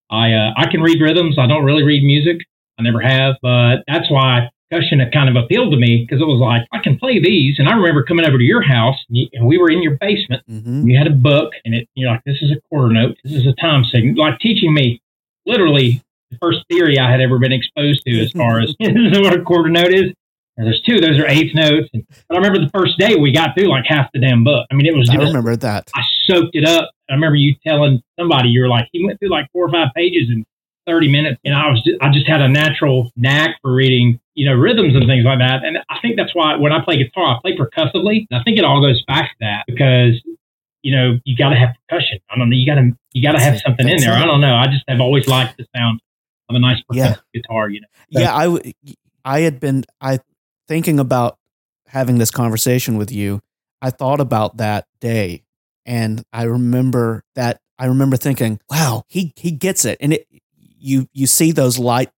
I, uh, I can read rhythms. I don't really read music. I never have, but that's why percussion had kind of appealed to me because it was like I can play these. And I remember coming over to your house, and we were in your basement. Mm-hmm. You had a book, and it you're like, "This is a quarter note. This is a time signal." Like teaching me literally the first theory I had ever been exposed to as far as what a quarter note is. And there's two; those are eighth notes. And, but I remember the first day we got through like half the damn book. I mean, it was. Just, I remember that. I soaked it up. I remember you telling somebody you were like, he went through like four or five pages in 30 minutes, and I was just, I just had a natural knack for reading you know, rhythms and things like that. And I think that's why when I play guitar, I play percussively. And I think it all goes back to that because, you know, you got to have percussion. I don't know. You got to, you got to have something in there. I don't know. I just have always liked the sound of a nice yeah. guitar, you know. So, yeah. I, I had been, I thinking about having this conversation with you. I thought about that day and I remember that I remember thinking, wow, he, he gets it. And it, you, you see those light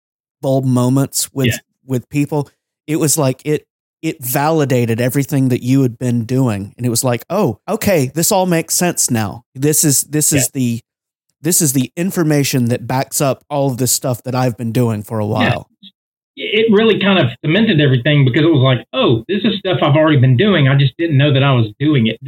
bulb moments with, yeah. with people, it was like it it validated everything that you had been doing. And it was like oh okay this all makes sense now. This is this yeah. is the this is the information that backs up all of this stuff that i've been doing for a while. Yeah. it really kind of cemented everything because it was like oh this is stuff i've already been doing. I just didn't know that i was doing it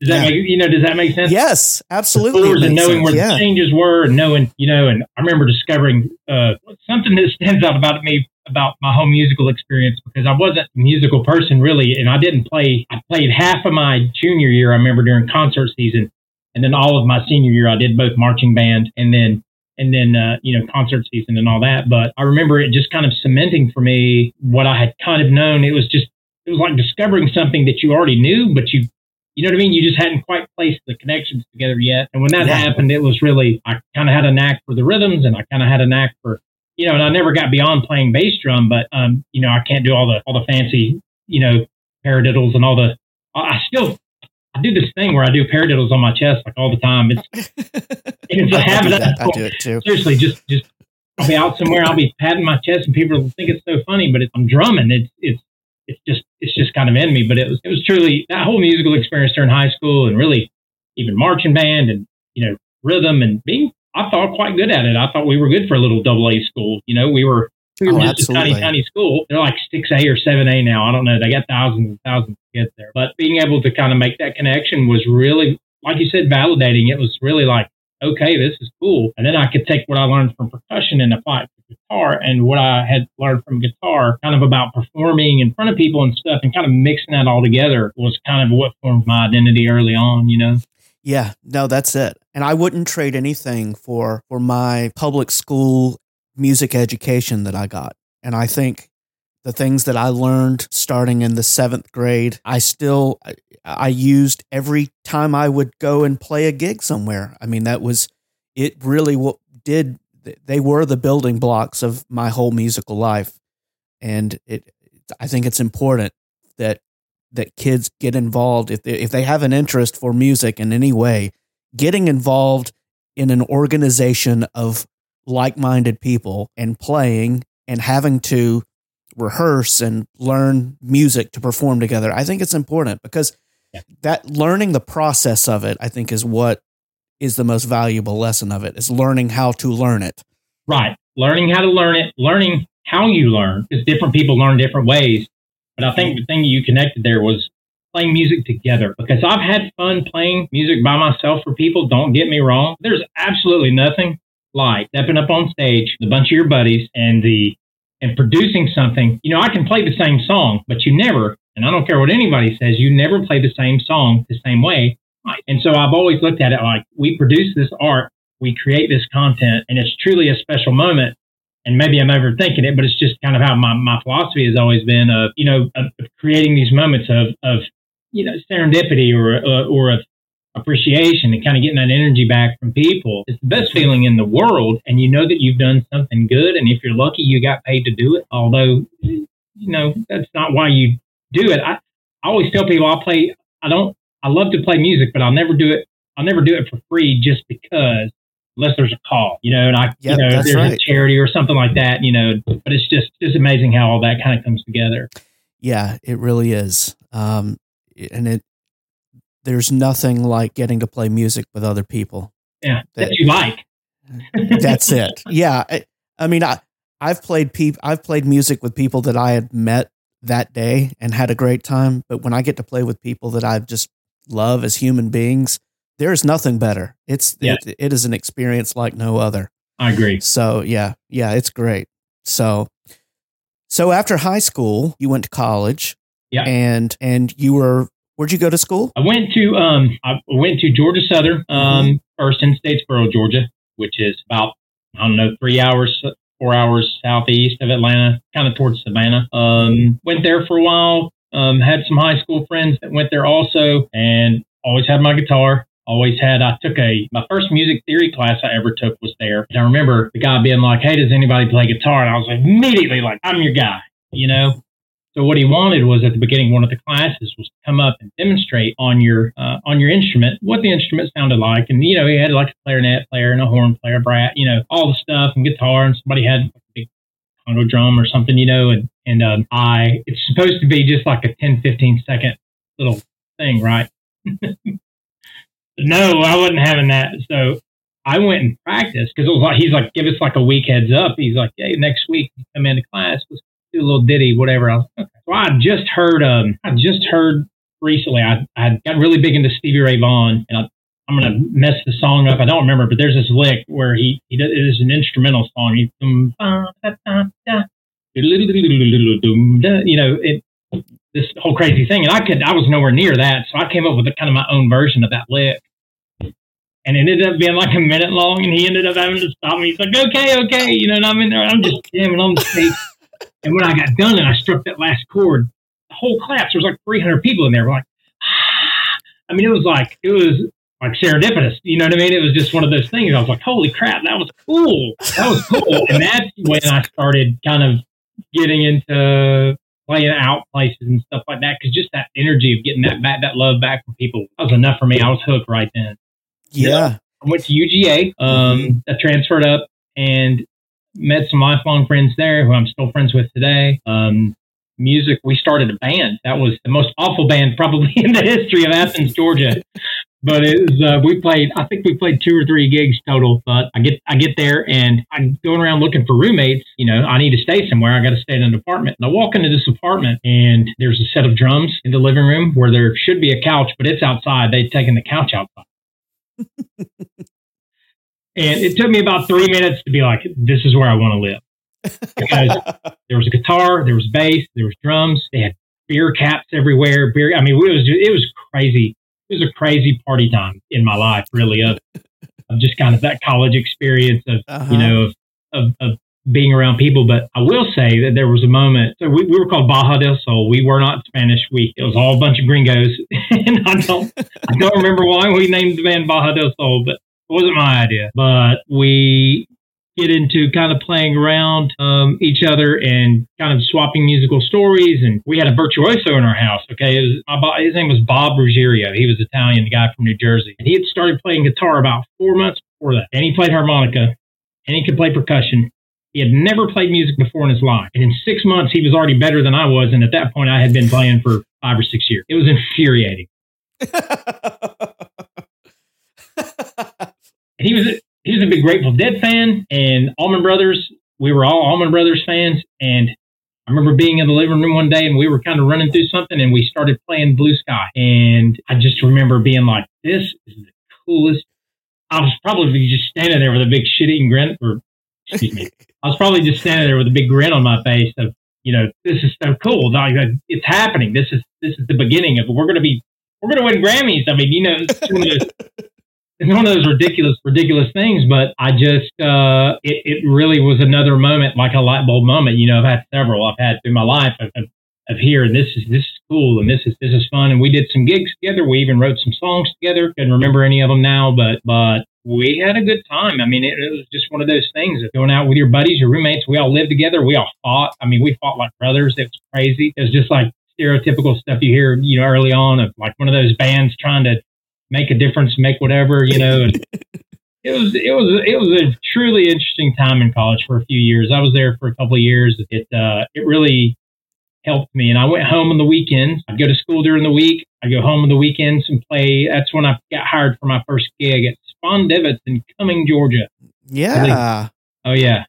does that yeah. make you know? Does that make sense? Yes, absolutely. and knowing sense. where yeah. the changes were, and knowing you know, and I remember discovering uh, something that stands out about me about my whole musical experience because I wasn't a musical person really, and I didn't play. I played half of my junior year. I remember during concert season, and then all of my senior year, I did both marching band and then and then uh, you know concert season and all that. But I remember it just kind of cementing for me what I had kind of known. It was just it was like discovering something that you already knew, but you you know what I mean? You just hadn't quite placed the connections together yet. And when that yeah. happened, it was really I kind of had a knack for the rhythms, and I kind of had a knack for you know, and I never got beyond playing bass drum, but um, you know, I can't do all the all the fancy, you know, paradiddles and all the. I still I do this thing where I do paradiddles on my chest like all the time. It's it's a habit. I, I do it too. Seriously, just just I'll be out somewhere, I'll be patting my chest, and people will think it's so funny, but I'm drumming. It's it's it's just it's just kind of in me. But it was it was truly that whole musical experience during high school, and really even marching band, and you know rhythm, and being I thought quite good at it. I thought we were good for a little double A school. You know, we were we oh, were oh, just absolutely. a tiny, tiny school. They're like six A or seven A now. I don't know. They got thousands and thousands of kids there. But being able to kind of make that connection was really, like you said, validating. It was really like, okay, this is cool. And then I could take what I learned from percussion and apply it guitar and what I had learned from guitar, kind of about performing in front of people and stuff, and kind of mixing that all together was kind of what formed my identity early on. You know. Yeah, no, that's it. And I wouldn't trade anything for for my public school music education that I got. And I think the things that I learned starting in the seventh grade, I still I used every time I would go and play a gig somewhere. I mean, that was it. Really, what did they were the building blocks of my whole musical life, and it. I think it's important that that kids get involved if they, if they have an interest for music in any way, getting involved in an organization of like-minded people and playing and having to rehearse and learn music to perform together. I think it's important because that learning the process of it, I think, is what is the most valuable lesson of it is learning how to learn it. Right. Learning how to learn it, learning how you learn, because different people learn different ways. But I think the thing you connected there was playing music together because I've had fun playing music by myself for people. Don't get me wrong. There's absolutely nothing like stepping up on stage, with a bunch of your buddies, and the and producing something. You know, I can play the same song, but you never, and I don't care what anybody says, you never play the same song the same way. And so I've always looked at it like we produce this art, we create this content, and it's truly a special moment. And maybe I'm overthinking it, but it's just kind of how my, my philosophy has always been of, you know, of creating these moments of, of, you know, serendipity or, uh, or of appreciation and kind of getting that energy back from people. It's the best feeling in the world. And you know that you've done something good. And if you're lucky, you got paid to do it. Although, you know, that's not why you do it. I, I always tell people I'll play, I don't, I love to play music, but I'll never do it. I'll never do it for free just because unless there's a call, you know, and I, yep, you know, there's right. a charity or something like that, you know, but it's just, just amazing how all that kind of comes together. Yeah, it really is. Um, and it, there's nothing like getting to play music with other people. Yeah, that, that you like. that's it. Yeah, I, I mean, I I've played peop- I've played music with people that I had met that day and had a great time. But when I get to play with people that I've just love as human beings, there is nothing better. It's yeah. it, it is an experience like no other. I agree. So yeah, yeah, it's great. So so after high school, you went to college. Yeah. And and you were Where'd you go to school? I went to um I went to Georgia Southern, um, mm-hmm. first in Statesboro, Georgia, which is about I don't know three hours, four hours southeast of Atlanta, kind of towards Savannah. Um, went there for a while. Um, had some high school friends that went there also, and always had my guitar. Always had. I took a my first music theory class I ever took was there, and I remember the guy being like, "Hey, does anybody play guitar?" And I was immediately like, "I'm your guy," you know. So what he wanted was at the beginning one of the classes was to come up and demonstrate on your uh, on your instrument what the instrument sounded like, and you know he had like a clarinet player and a horn player, brat, you know all the stuff and guitar, and somebody had a big conga drum or something, you know, and and um, I it's supposed to be just like a 10, 15 second little thing, right? no, I wasn't having that. So I went and practiced because it was like he's like give us like a week heads up. He's like, hey, next week come into class. Let's do a little ditty, whatever. I was, okay. So I just heard, um, I just heard recently. I I got really big into Stevie Ray Vaughan, and I, I'm gonna mess the song up. I don't remember, but there's this lick where he he does, it is an instrumental song. He, you know, it, this whole crazy thing, and I could I was nowhere near that, so I came up with a, kind of my own version of that lick. And it ended up being like a minute long, and he ended up having to stop me. He's like, "Okay, okay," you know, and I'm in there, I'm just jamming on the stage. And when I got done and I struck that last chord, the whole class, there was like 300 people in there. We're like, ah. I mean, it was like, it was like serendipitous. You know what I mean? It was just one of those things. I was like, holy crap, that was cool. That was cool. and that's when I started kind of getting into playing out places and stuff like that. Cause just that energy of getting that back, that love back from people, that was enough for me. I was hooked right then. Yeah. I went to UGA, um, mm-hmm. I transferred up and met some lifelong friends there who I'm still friends with today. Um, music, we started a band. That was the most awful band probably in the history of Athens, Georgia. but it was, uh, we played, I think we played two or three gigs total. But I get, I get there and I'm going around looking for roommates. You know, I need to stay somewhere. I got to stay in an apartment. And I walk into this apartment and there's a set of drums in the living room where there should be a couch, but it's outside. They'd taken the couch outside. And it took me about three minutes to be like, this is where I want to live. Because there was a guitar, there was bass, there was drums. They had beer caps everywhere. Beer. I mean, it was it was crazy. It was a crazy party time in my life, really, of, of just kind of that college experience of uh-huh. you know of, of, of being around people. But I will say that there was a moment. So we, we were called Baja del Sol. We were not Spanish. We it was all a bunch of gringos, and I don't I don't remember why we named the band Baja del Sol, but it wasn't my idea, but we get into kind of playing around um, each other and kind of swapping musical stories. And we had a virtuoso in our house. Okay, was, his name was Bob Ruggiero. He was Italian, the guy from New Jersey, and he had started playing guitar about four months before that. And he played harmonica, and he could play percussion. He had never played music before in his life. And in six months, he was already better than I was. And at that point, I had been playing for five or six years. It was infuriating. he was he was a big Grateful Dead fan and Allman Brothers. We were all Allman Brothers fans, and I remember being in the living room one day and we were kind of running through something and we started playing Blue Sky. And I just remember being like, "This is the coolest." I was probably just standing there with a big shit-eating grin, or excuse me, I was probably just standing there with a big grin on my face of, you know, this is so cool. It's happening. This is this is the beginning of it. We're going to be we're going to win Grammys. I mean, you know, it's one of those, it's one of those ridiculous, ridiculous things. But I just, uh, it, it really was another moment, like a light bulb moment. You know, I've had several I've had through my life of, of, of here, and this is this is cool, and this is this is fun. And we did some gigs together. We even wrote some songs together. Couldn't remember any of them now, but but we had a good time. I mean, it, it, was just one of those things of going out with your buddies, your roommates. We all lived together. We all fought. I mean, we fought like brothers. It was crazy. It was just like stereotypical stuff you hear, you know, early on of like one of those bands trying to make a difference, make whatever, you know. And it was it was it was a truly interesting time in college for a few years. I was there for a couple of years. It uh, it really helped me, and I went home on the weekends. I'd go to school during the week. I go home on the weekends and play. That's when I got hired for my first gig at Spondivits in Cumming, Georgia. Yeah. Oh yeah.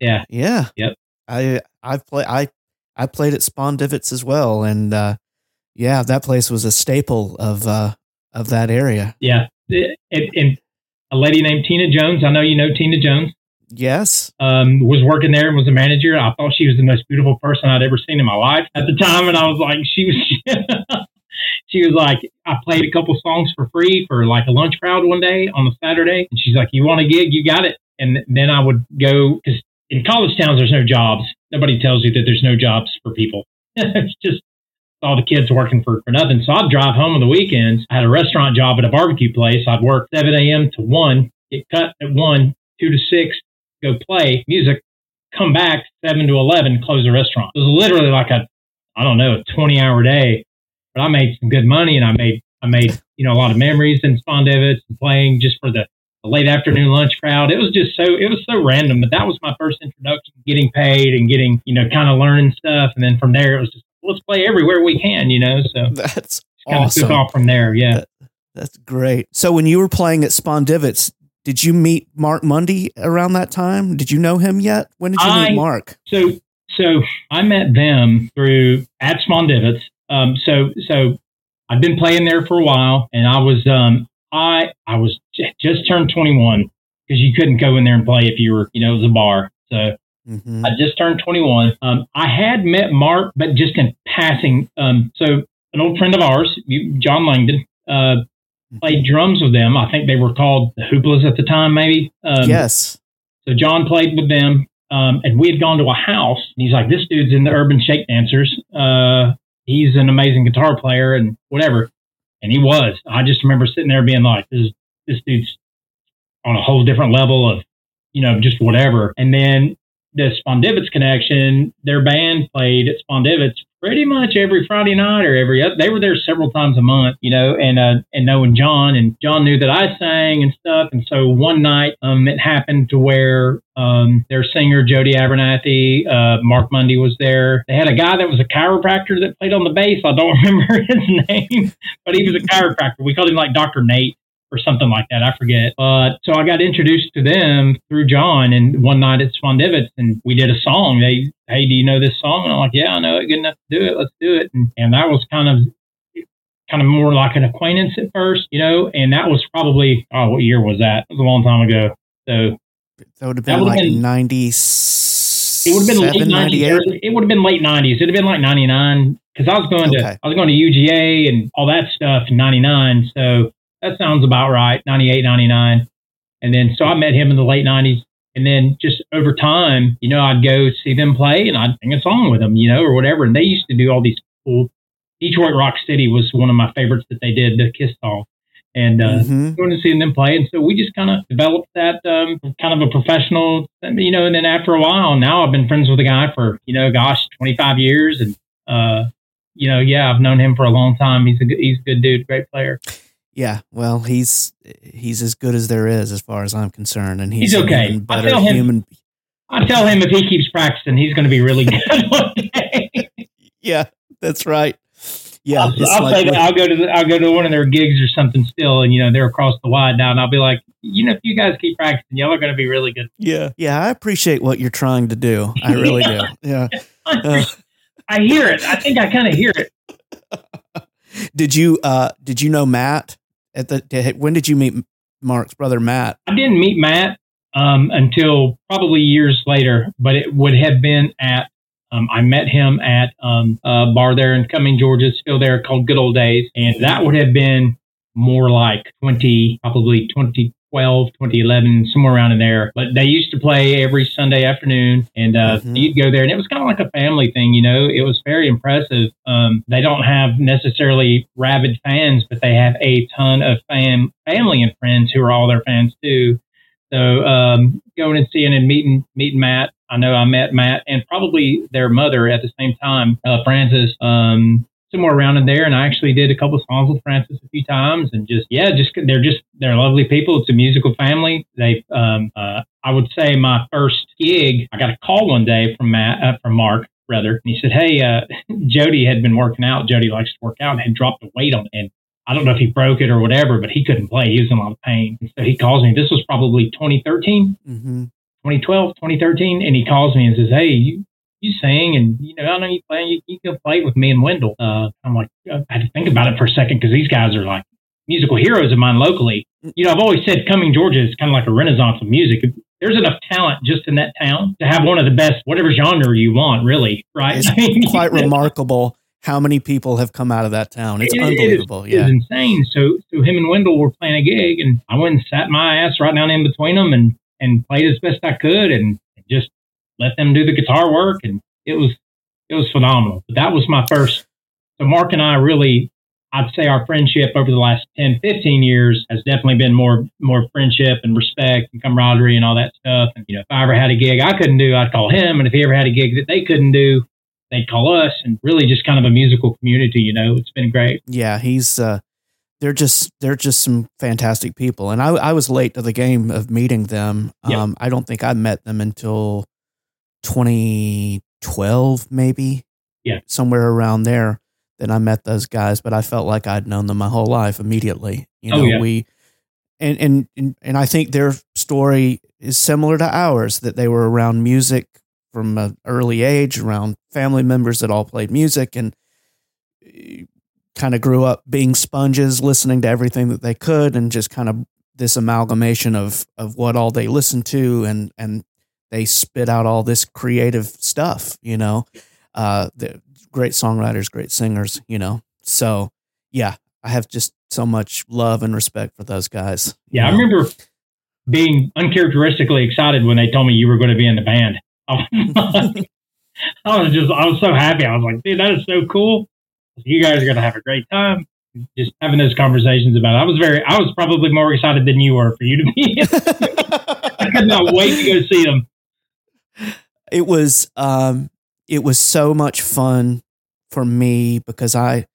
Yeah. Yeah. Yep. I I've played I I played at Spondivits as well, and uh, yeah, that place was a staple of uh, of that area. Yeah, and, and, a lady named Tina Jones. I know you know Tina Jones. Yes, um, was working there and was a manager. I thought she was the most beautiful person I'd ever seen in my life at the time, and I was like, she was. she was like, I played a couple songs for free for like a lunch crowd one day on a Saturday, and she's like, "You want a gig? You got it." And then I would go because in college towns there's no jobs, nobody tells you that there's no jobs for people. it's just all the kids working for, for nothing. So I'd drive home on the weekends. I had a restaurant job at a barbecue place. I'd work 7 a.m. to 1, get cut at 1, 2 to 6, go play music, come back 7 to 11, close the restaurant. It was literally like a, I don't know, a 20 hour day. But I made some good money and I made, I made, you know, a lot of memories in Spondivits and playing just for the a late afternoon lunch crowd. It was just so it was so random, but that was my first introduction, getting paid and getting you know kind of learning stuff, and then from there it was just let's play everywhere we can, you know. So that's kind awesome. of took off from there. Yeah, that, that's great. So when you were playing at Spondivits, did you meet Mark Mundy around that time? Did you know him yet? When did you I, meet Mark? So so I met them through at Spondivits. Um, so so I've been playing there for a while, and I was um, I I was j- just turned 21 because you couldn't go in there and play if you were, you know, it was a bar. So mm-hmm. I just turned 21. Um, I had met Mark, but just in passing. Um, so an old friend of ours, John Langdon, uh, mm-hmm. played drums with them. I think they were called the Hooplas at the time, maybe. Um, yes. So John played with them. Um, and we had gone to a house. And he's like, this dude's in the Urban Shake Dancers. Uh, he's an amazing guitar player and whatever. And he was. I just remember sitting there being like, this, this dude's on a whole different level of, you know, just whatever. And then the Spondivits connection, their band played at Spondivits pretty much every Friday night or every other. They were there several times a month, you know, and uh, and knowing John and John knew that I sang and stuff. And so one night, um, it happened to where um, their singer Jody Abernathy, uh, Mark Mundy was there. They had a guy that was a chiropractor that played on the bass. I don't remember his name, but he was a chiropractor. We called him like Doctor Nate or something like that. I forget. But so I got introduced to them through John, and one night at Spondivits, and we did a song. They, hey, do you know this song? And I'm like, yeah, I know it good enough to do it. Let's do it. And, and that was kind of kind of more like an acquaintance at first, you know. And that was probably oh, what year was that? It was a long time ago. So that would have been like 90. It would have been late 90s. It would have been late 90s. It'd have been like 99 because I was going okay. to I was going to UGA and all that stuff in 99. So that sounds about right. 98, 99. And then, so I met him in the late 90s. And then just over time, you know, I'd go see them play and I'd sing a song with them, you know, or whatever. And they used to do all these cool. Detroit Rock City was one of my favorites that they did, the Kiss song. and uh, mm-hmm. going to seeing them play. And so we just kind of developed that um, kind of a professional, you know. And then after a while, now I've been friends with the guy for you know, gosh, 25 years, and uh, you know, yeah, I've known him for a long time. He's a good, he's a good dude, great player. Yeah, well, he's he's as good as there is, as far as I'm concerned, and he's, he's okay. I tell him, human. I tell him if he keeps practicing, he's going to be really good one day. yeah, that's right. Yeah, I'll, I'll like say that I'll go to the, I'll go to one of their gigs or something still, and you know they're across the wide now, and I'll be like, you know, if you guys keep practicing, y'all are going to be really good. Yeah, yeah, I appreciate what you're trying to do. I really yeah. do. Yeah, uh, I hear it. I think I kind of hear it. did you uh did you know Matt at the when did you meet Mark's brother Matt? I didn't meet Matt um, until probably years later, but it would have been at um, I met him at um, a bar there in Cumming, Georgia, still there, called Good Old Days, and that would have been more like twenty, probably 2012, 2011, somewhere around in there. But they used to play every Sunday afternoon, and uh, mm-hmm. you'd go there, and it was kind of like a family thing, you know. It was very impressive. Um, they don't have necessarily rabid fans, but they have a ton of fam- family and friends who are all their fans too. So um, going and seeing and meeting meeting Matt I know I met Matt and probably their mother at the same time, uh, Frances, um, somewhere around in there. And I actually did a couple songs with Francis a few times, and just yeah, just they're just they're lovely people. It's a musical family. They, um, uh, I would say, my first gig, I got a call one day from Matt, uh, from Mark. Rather, and he said, "Hey, uh, Jody had been working out. Jody likes to work out, and had dropped the weight on it. And I don't know if he broke it or whatever, but he couldn't play. He was in a lot of pain. And so he calls me. This was probably 2013. Mm-hmm. 2012, 2013, and he calls me and says, "Hey, you you sing, and you know I know you play. You, you can play with me and Wendell." Uh, I'm like, I had to think about it for a second because these guys are like musical heroes of mine locally. You know, I've always said Cumming, Georgia is kind of like a renaissance of music. There's enough talent just in that town to have one of the best, whatever genre you want, really, right? It's quite remarkable how many people have come out of that town. It's it, unbelievable. Is, yeah, it's insane. So, so him and Wendell were playing a gig, and I went and sat my ass right down in between them, and and played as best I could and just let them do the guitar work. And it was, it was phenomenal. But that was my first. So Mark and I really, I'd say our friendship over the last 10, 15 years has definitely been more, more friendship and respect and camaraderie and all that stuff. And, you know, if I ever had a gig I couldn't do, I'd call him. And if he ever had a gig that they couldn't do, they'd call us and really just kind of a musical community, you know, it's been great. Yeah. He's, uh, they're just they're just some fantastic people. And I, I was late to the game of meeting them. Um, I don't think I met them until 2012, maybe. Yeah, somewhere around there. Then I met those guys, but I felt like I'd known them my whole life immediately. You oh, know, oh, yeah. we and, and and and I think their story is similar to ours that they were around music from an early age, around family members that all played music, and eh, kind of grew up being sponges, listening to everything that they could, and just kind of this amalgamation of of what all they listened to, and and they spit out all this creative stuff. You know, uh, the great songwriters, great singers. You know, so yeah, I have just so much love and respect for those guys. Yeah, know? I remember being uncharacteristically excited when they told me you were going to be in the band. I was just, I was so happy. I was like, dude, that is so cool you guys are going to have a great time. Just having those conversations about it. I was very, I was probably more excited than you were for you to be. I could not wait to go see them. It was, um, it was so much fun for me because I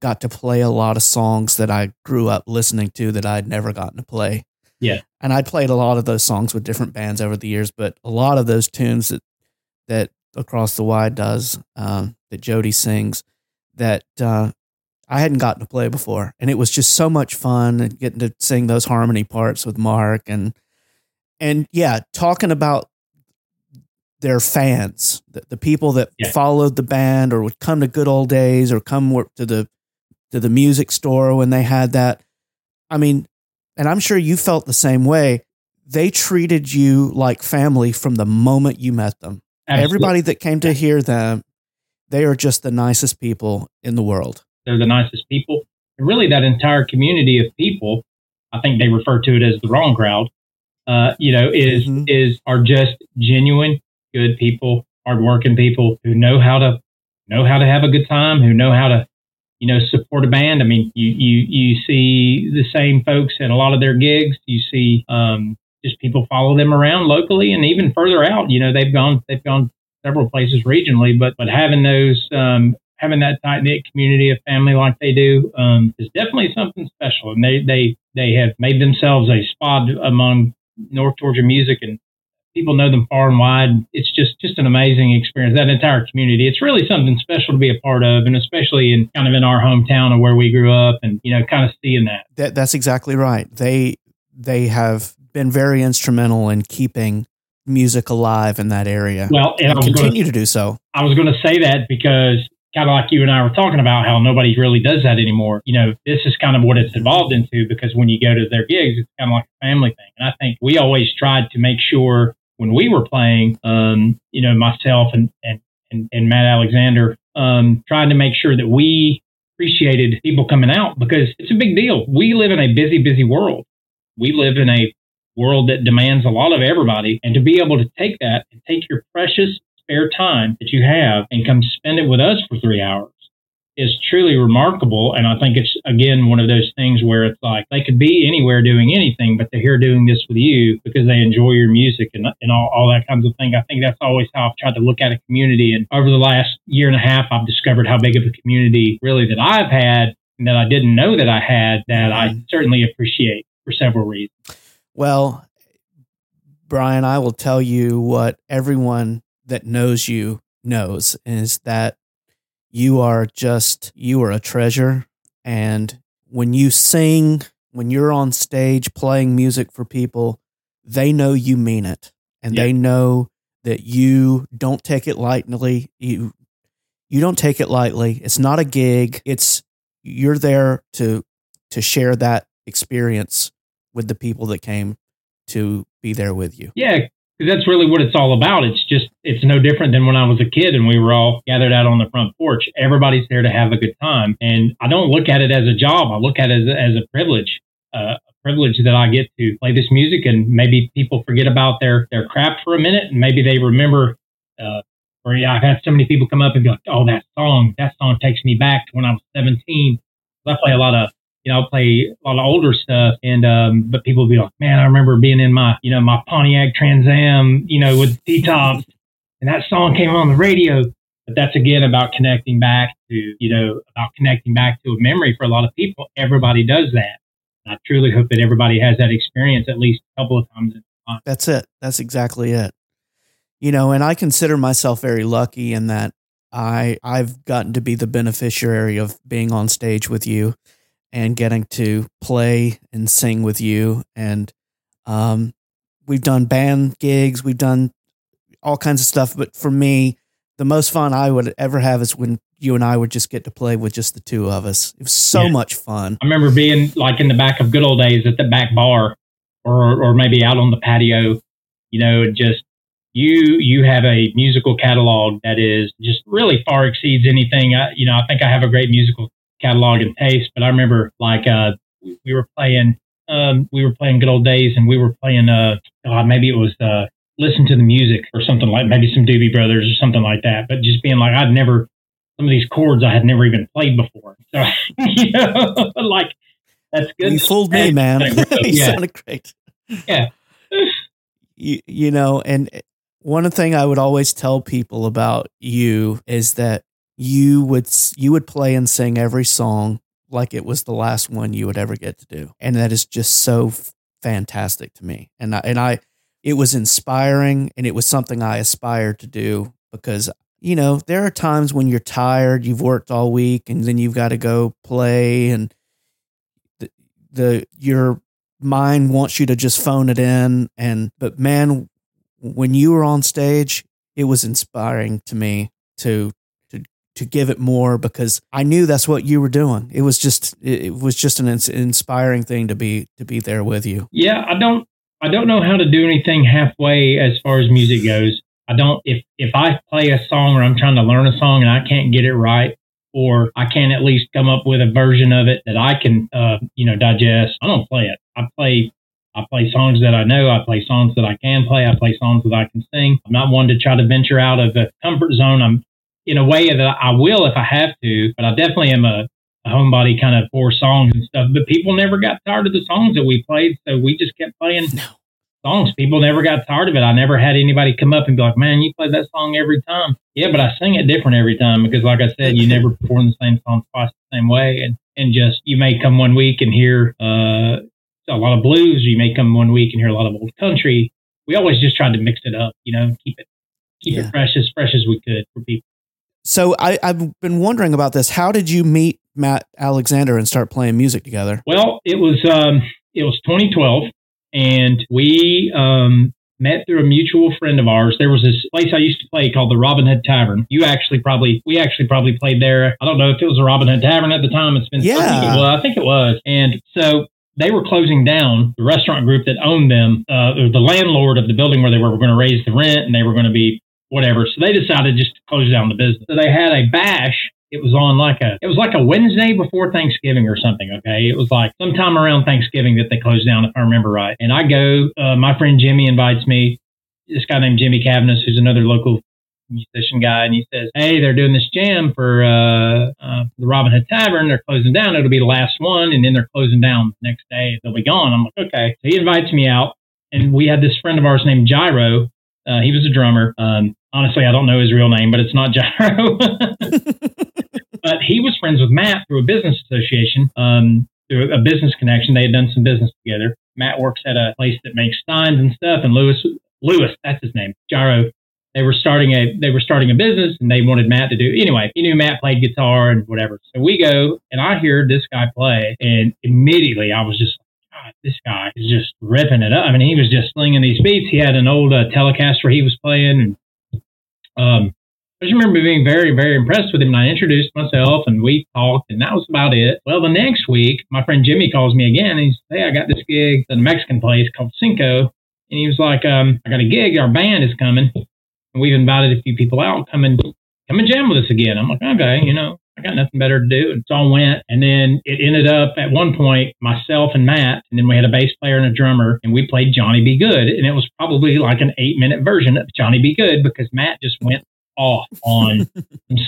got to play a lot of songs that I grew up listening to that I'd never gotten to play. Yeah. And I'd played a lot of those songs with different bands over the years, but a lot of those tunes that that Across the Wide does, um, that Jody sings, that uh, I hadn't gotten to play before, and it was just so much fun and getting to sing those harmony parts with Mark and and yeah, talking about their fans, the, the people that yeah. followed the band or would come to Good Old Days or come to the to the music store when they had that. I mean, and I'm sure you felt the same way. They treated you like family from the moment you met them. Absolutely. Everybody that came to hear them they are just the nicest people in the world. They're the nicest people. And really, that entire community of people, I think they refer to it as the wrong crowd, uh, you know, is, mm-hmm. is, are just genuine, good people, hardworking people who know how to, know how to have a good time, who know how to, you know, support a band. I mean, you you you see the same folks at a lot of their gigs. You see um, just people follow them around locally and even further out. You know, they've gone they've gone several places regionally, but but having those um, having that tight knit community of family like they do um, is definitely something special. And they they they have made themselves a spot among North Georgia music and people know them far and wide. It's just just an amazing experience. That entire community. It's really something special to be a part of, and especially in kind of in our hometown of where we grew up, and you know, kind of seeing that. that that's exactly right. They they have been very instrumental in keeping music alive in that area. Well, and, and continue gonna, to do so. I was going to say that because kind of like you and I were talking about how nobody really does that anymore. You know, this is kind of what it's evolved into because when you go to their gigs, it's kind of like a family thing. And I think we always tried to make sure when we were playing, um, you know, myself and, and, and, and Matt Alexander, um, trying to make sure that we appreciated people coming out because it's a big deal. We live in a busy, busy world. We live in a world that demands a lot of everybody. And to be able to take that and take your precious spare time that you have and come spend it with us for three hours is truly remarkable. And I think it's, again, one of those things where it's like they could be anywhere doing anything, but they're here doing this with you because they enjoy your music and, and all, all that kinds of thing. I think that's always how I've tried to look at a community. And over the last year and a half, I've discovered how big of a community really that I've had and that I didn't know that I had that I mm-hmm. certainly appreciate for several reasons. Well, Brian, I will tell you what everyone that knows you knows is that you are just you are a treasure. And when you sing when you're on stage playing music for people they know you mean it. And yep. they know that you don't take it lightly. You you don't take it lightly. It's not a gig. It's you're there to to share that experience with the people that came to be there with you. Yeah that's really what it's all about. It's just, it's no different than when I was a kid and we were all gathered out on the front porch. Everybody's there to have a good time. And I don't look at it as a job. I look at it as, as a privilege, uh, a privilege that I get to play this music and maybe people forget about their, their crap for a minute and maybe they remember, uh, or yeah, I've had so many people come up and be like, oh, that song, that song takes me back to when I was 17. I play a lot of you know, I'll play a lot of older stuff. And, um, but people will be like, man, I remember being in my, you know, my Pontiac Trans Am, you know, with T tops and that song came on the radio. But that's again about connecting back to, you know, about connecting back to a memory for a lot of people. Everybody does that. And I truly hope that everybody has that experience at least a couple of times. That's it. That's exactly it. You know, and I consider myself very lucky in that I I've gotten to be the beneficiary of being on stage with you and getting to play and sing with you. And um, we've done band gigs, we've done all kinds of stuff. But for me, the most fun I would ever have is when you and I would just get to play with just the two of us. It was so yeah. much fun. I remember being like in the back of good old days at the back bar or, or maybe out on the patio, you know, just you you have a musical catalog that is just really far exceeds anything. I, you know, I think I have a great musical catalog and taste. But I remember like uh, we were playing um, we were playing good old days, and we were playing uh, God, maybe it was uh, listen to the music or something like maybe some Doobie Brothers or something like that. But just being like I'd never some of these chords I had never even played before. So you know, like that's good. You fooled me, man. you yeah. sounded great. Yeah. you, you know, and one thing I would always tell people about you is that you would you would play and sing every song like it was the last one you would ever get to do. And that is just so fantastic to me. And I, and I it was inspiring and it was something I aspired to do because you know there are times when you're tired you've worked all week and then you've got to go play and the, the your mind wants you to just phone it in. And but man when you were on stage it was inspiring to me to to give it more because I knew that's what you were doing. It was just it was just an inspiring thing to be to be there with you. Yeah, I don't I don't know how to do anything halfway as far as music goes. I don't if if I play a song or I'm trying to learn a song and I can't get it right or I can't at least come up with a version of it that I can uh, you know digest. I don't play it. I play I play songs that I know. I play songs that I can play. I play songs that I can sing. I'm not one to try to venture out of the comfort zone. I'm in a way that I will if I have to, but I definitely am a a homebody kind of four songs and stuff. But people never got tired of the songs that we played, so we just kept playing no. songs. People never got tired of it. I never had anybody come up and be like, "Man, you play that song every time." Yeah, but I sing it different every time because, like I said, you never perform the same song twice the same way, and and just you may come one week and hear uh, a lot of blues. You may come one week and hear a lot of old country. We always just tried to mix it up, you know, keep it keep yeah. it fresh as fresh as we could for people. So I, I've been wondering about this. How did you meet Matt Alexander and start playing music together? Well, it was um, it was 2012, and we um, met through a mutual friend of ours. There was this place I used to play called the Robin Hood Tavern. You actually probably we actually probably played there. I don't know if it was a Robin Hood Tavern at the time. It's been yeah. I think. I think it was. And so they were closing down the restaurant group that owned them. Uh, the landlord of the building where they were, were going to raise the rent, and they were going to be whatever. So they decided just to close down the business. So they had a bash. It was on like a it was like a Wednesday before Thanksgiving or something. Okay, it was like sometime around Thanksgiving that they closed down, if I remember right. And I go. Uh, my friend Jimmy invites me. This guy named Jimmy Cavness, who's another local musician guy, and he says, "Hey, they're doing this jam for uh, uh, the Robin Hood Tavern. They're closing down. It'll be the last one, and then they're closing down the next day. They'll be gone." I'm like, "Okay." So he invites me out, and we had this friend of ours named Gyro. Uh, he was a drummer. Um, honestly, I don't know his real name, but it's not Gyro. but he was friends with Matt through a business association, um, through a business connection. They had done some business together. Matt works at a place that makes signs and stuff, and Lewis, Lewis, that's his name. Gyro they were starting a they were starting a business and they wanted Matt to do anyway. He knew Matt played guitar and whatever. So we go and I hear this guy play and immediately I was just God, this guy is just ripping it up. I mean, he was just slinging these beats. He had an old uh, Telecaster he was playing and um I just remember being very, very impressed with him. And I introduced myself and we talked, and that was about it. Well, the next week, my friend Jimmy calls me again. And he says, Hey, I got this gig at a Mexican place called Cinco. And he was like, um, I got a gig. Our band is coming And we've invited a few people out, come and come and jam with us again. I'm like, okay, you know, I got nothing better to do. And so I went. And then it ended up at one point, myself and Matt, and then we had a bass player and a drummer, and we played Johnny B. Goode. And it was probably like an eight minute version of Johnny B. Goode because Matt just went off on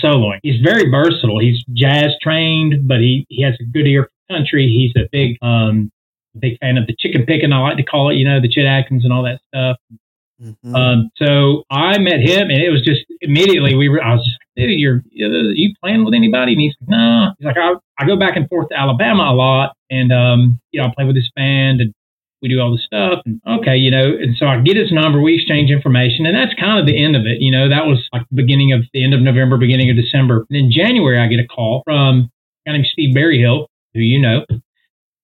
soloing. He's very versatile. He's jazz trained, but he, he has a good ear for country. He's a big, um, big fan of the chicken picking, I like to call it, you know, the Chet Atkins and all that stuff. Mm-hmm. Um, so I met him, and it was just immediately we were. I was just, dude, you're you playing with anybody? And he's like, nah. He's like, I, I go back and forth to Alabama a lot, and um, you know, I play with this band, and we do all this stuff. And okay, you know, and so I get his number, we exchange information, and that's kind of the end of it. You know, that was like the beginning of the end of November, beginning of December. And in January, I get a call from a guy named Steve Berryhill, who you know.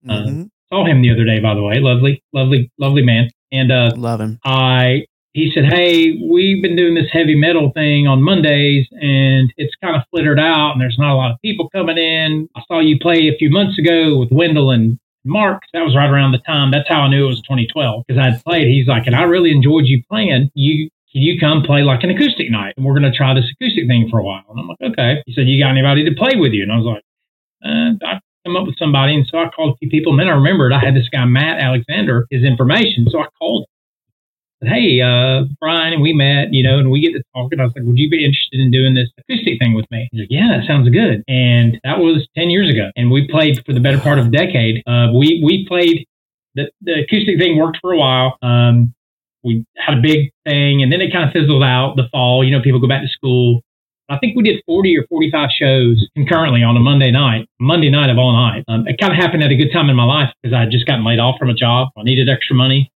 Uh, mm-hmm. Uh, saw him the other day, by the way. Lovely, lovely, lovely man. And uh, love him. I he said, Hey, we've been doing this heavy metal thing on Mondays and it's kind of flittered out and there's not a lot of people coming in. I saw you play a few months ago with Wendell and Mark. That was right around the time. That's how I knew it was 2012 because I'd played. He's like, and I really enjoyed you playing. You can you come play like an acoustic night? And we're going to try this acoustic thing for a while. And I'm like, okay. He said, you got anybody to play with you? And I was like, uh, I come up with somebody. And so I called a few people. And then I remembered I had this guy, Matt Alexander, his information. So I called hey, uh, Brian, we met, you know, and we get to talking. I was like, would you be interested in doing this acoustic thing with me? He's like, yeah, that sounds good. And that was 10 years ago. And we played for the better part of a decade. Uh, we, we played, the, the acoustic thing worked for a while. Um, we had a big thing and then it kind of fizzled out the fall. You know, people go back to school. I think we did 40 or 45 shows concurrently on a Monday night, Monday night of all night. Um, it kind of happened at a good time in my life because I had just gotten laid off from a job. I needed extra money.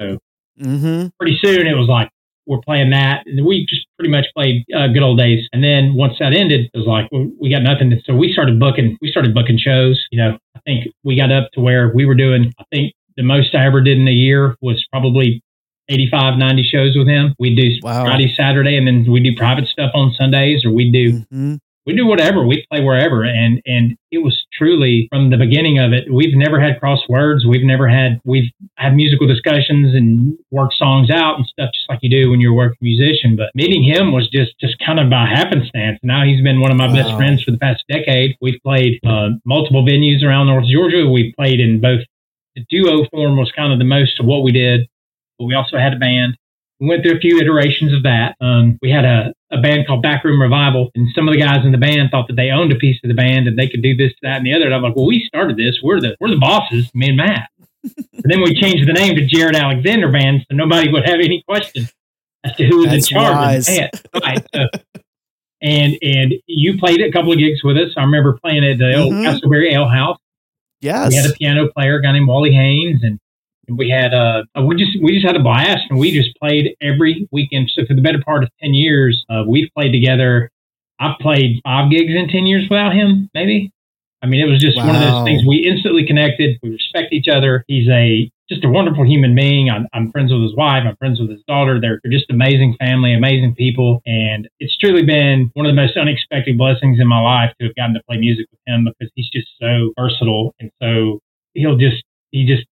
So Mm-hmm. Pretty soon it was like, we're playing that. And we just pretty much played uh, good old days. And then once that ended, it was like, well, we got nothing. So we started booking, we started booking shows. You know, I think we got up to where we were doing, I think the most I ever did in a year was probably 85, 90 shows with him. We'd do wow. Friday, Saturday, and then we do private stuff on Sundays, or we'd do mm-hmm we do whatever. We play wherever, and and it was truly from the beginning of it. We've never had crosswords. We've never had we've had musical discussions and worked songs out and stuff just like you do when you're a working musician. But meeting him was just just kind of by happenstance. Now he's been one of my wow. best friends for the past decade. We've played uh, multiple venues around North Georgia. We played in both. The duo form was kind of the most of what we did, but we also had a band. We went through a few iterations of that. Um, we had a, a band called Backroom Revival, and some of the guys in the band thought that they owned a piece of the band and they could do this, that, and the other. And I'm like, well, we started this. We're the we're the bosses, me and Matt. and then we changed the name to Jarrett Alexander Band, so nobody would have any question as to who was That's in charge wise. of the band. Right. So, and and you played a couple of gigs with us. I remember playing at the old Mhm. Castleberry Ale House. Yes. We had a piano player, a guy named Wally Haynes, and we had uh we just we just had a blast, and we just played every weekend. So for the better part of ten years, uh, we've played together. I've played five gigs in ten years without him, maybe. I mean, it was just one of those things. We instantly connected. We respect each other. He's a just a wonderful human being. I'm, I'm friends with his wife. I'm friends with his daughter. They're, they're just amazing family, amazing people, and it's truly been one of the most unexpected blessings in my life to have gotten to play music with him because he's just so versatile and so he'll just he just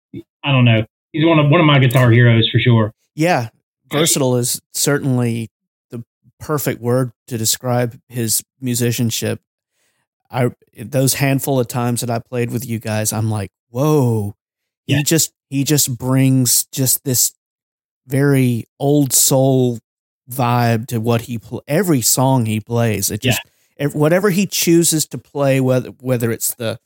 I don't know. He's one of one of my guitar heroes for sure. Yeah, versatile is certainly the perfect word to describe his musicianship. I those handful of times that I played with you guys, I'm like, whoa. He Yeah. just he just brings just this very old soul vibe to what he pl- every song he plays. It just ev- whatever he chooses to play, whether whether it's the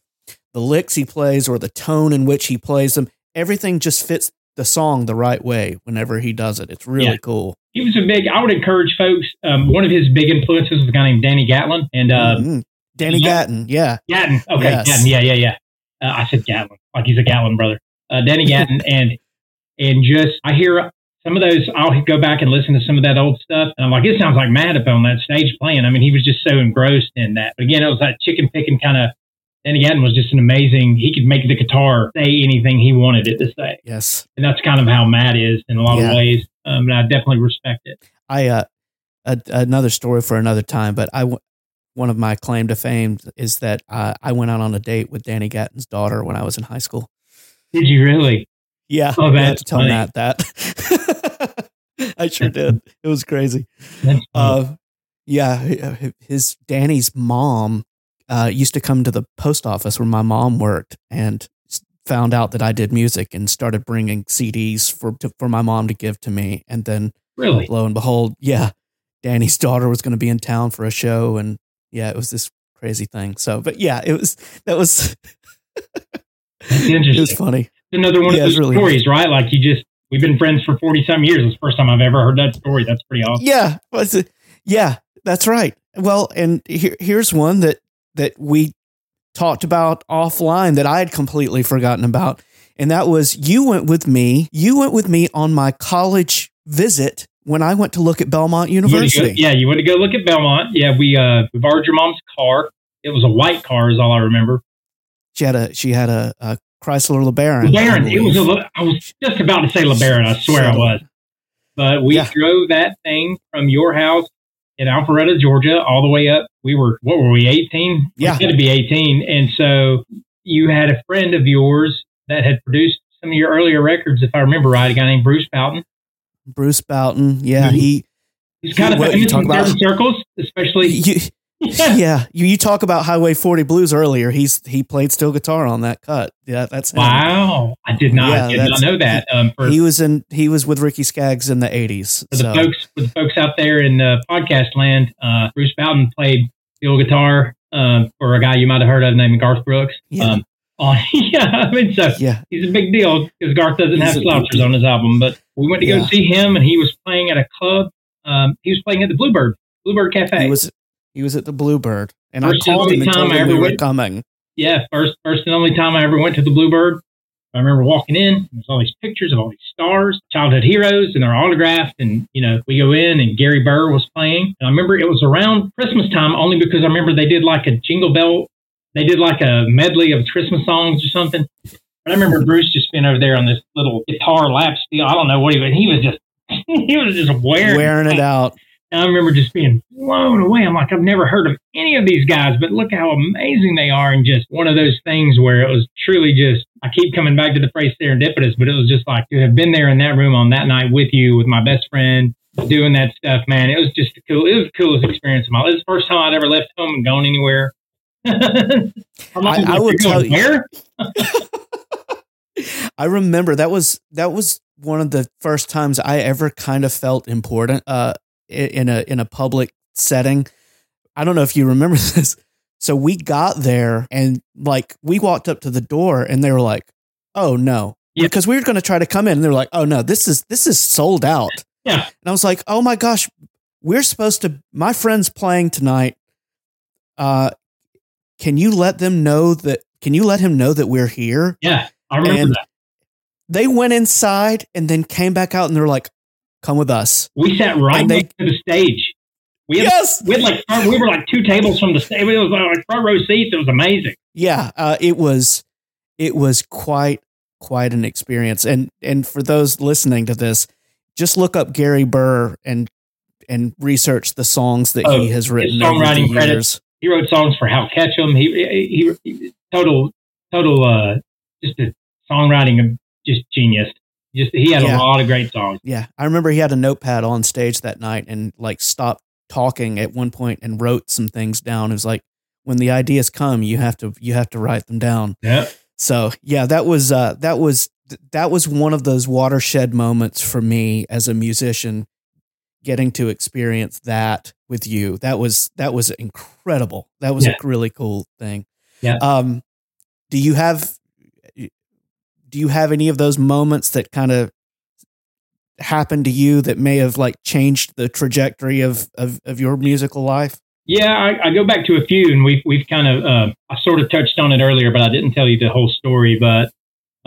the licks he plays or the tone in which he plays them, everything just fits the song the right way whenever he does it. It's really Yeah. cool. He was a big. I would encourage folks. Um, one of his big influences was a guy named Danny Gatlin, and uh, Mhm. Danny yeah. Gatton, yeah. Gatton. Okay, Yes. Gatton. Yeah, yeah, yeah. Uh, I said Gatlin, like he's a Gatlin brother. Uh, Danny Gatlin, and and just I hear some of those. I'll go back and listen to some of that old stuff, and I'm like, it sounds like Matt up on that stage playing. I mean, he was just so engrossed in that. But again, it was that chicken picking kind of. Danny Gatton was just an amazing. He could make the guitar say anything he wanted it to say, Yes. and that's kind of how Matt is in a lot Yeah. of ways. Um, and I definitely respect it. I uh a, another story for another time, but I w- one of my claim to fame is that uh, I went out on a date with Danny Gatton's daughter when I was in high school. Did you really? Yeah, Oh, I had to tell funny. Matt that. I sure did. It was crazy. Uh, yeah, his Danny's mom uh, used to come to the post office where my mom worked and found out that I did music and started bringing CDs for to, for my mom to give to me. And then really? lo and behold, yeah, Danny's daughter was going to be in town for a show, and yeah, it was this crazy thing. So, but yeah, it was that was That's it interesting. was funny. another one Yeah, of it's those really stories, right? Like you just we've been friends for forty some years. It's the first time I've ever heard that story. That's pretty awesome. Yeah, was it- yeah, that's right. Well, and here, here's one that that we talked about offline that I had completely forgotten about, and that was you went with me. You went with me on my college visit when I went to look at Belmont You go- University. yeah, you went to go look at Belmont. Yeah, we uh we borrowed your mom's car. It was a white car, is all I remember. She had a she had a, a Chrysler LeBaron. LeBaron. It was a. I was just about to say LeBaron. I swear I was. But we Yeah. drove that thing from your house in Alpharetta, Georgia, all the way up. We were what were we? Eighteen. Yeah. we had to be eighteen. And so you had a friend of yours that had produced some of your earlier records, if I remember right. A guy named Bruce Bouton. Bruce Bouton. Yeah, Mhm. he. He's kind of What, you famous talk in certain circles, especially. You, yeah, you, you talk about Highway 40 Blues earlier. He's he played steel guitar on that cut. Yeah, that's him. Wow, I did not, Yeah, I did not know that. Um, for, He was in he was with Ricky Skaggs in the 80s. for the So folks, for the folks out there in uh, podcast land, uh, Bruce Bouton played steel guitar um, for a guy you might have heard of named Garth Brooks. Yeah. Um, oh, yeah, I mean, so yeah, he's a big deal because Garth doesn't He's have slouchers on his album. But we went to go see him, and he was playing at a club. Um, he was playing at the Bluebird Bluebird Cafe. he was he was at the Bluebird, and First I called only him and time told I him we ever were went- coming. yeah, first first and only time I ever went to the Bluebird. I remember walking in. There's all these pictures of all these stars, childhood heroes, and they're autographed. And you know, we go in, and Gary Burr was playing. And I remember it was around Christmas time, only because I remember they did like a Jingle Bell. They did like a medley of Christmas songs or something. But I remember Bruce just being over there on this little guitar lap steel. I don't know what he was. He was just he was just wearing Wearing it out. And I remember just being blown away. I'm like, I've never heard of any of these guys, but look how amazing they are. And just one of those things where it was truly just, I keep coming back to the phrase serendipitous, but it was just like to have been there in that room on that night with you, with my best friend, doing that stuff, man. It was just cool, it was the coolest experience of my life. It was the first time I'd ever left home and gone anywhere. I'm I- I like, will tell you-? I remember that was that was one of the first times I ever kind of felt important uh, in a in a public setting. I don't know if you remember this. So we got there and like we walked up to the door and they were like, "Oh no." Yeah. Because we were going to try to come in and they were like, "Oh no, this is this is sold out." Yeah. And I was like, "Oh my gosh, we're supposed to my friend's playing tonight. Uh can you let them know that can you let him know that we're here?" Yeah. I remember And- that. They went inside and then came back out and they're like, "Come with us." We sat right and they- next to the stage. We had, Yes. we had like we were like two tables from the stage. It was like front row seats. It was amazing. yeah uh, it was it was quite quite an experience and and for those listening to this just look up gary burr and and research the songs that Oh, he has written over songwriting years credits. He wrote songs for Hal Ketchum. He he, he total total uh just a songwriting just genius. Just he had Yeah. a lot of great songs. yeah i remember he had a notepad on stage that night and like stopped talking at one point and wrote some things down it was like when the ideas come you have to you have to write them down Yeah. So yeah, that was uh, that was that was one of those watershed moments for me as a musician, getting to experience that with you. That was that was incredible. That was Yeah. a really cool thing. Yeah. Um, do you have do you have any of those moments that kind of happened to you that may have like changed the trajectory of of, of your musical life? Yeah, I, I go back to a few, and we've we've kind of uh, I sort of touched on it earlier, but I didn't tell you the whole story. But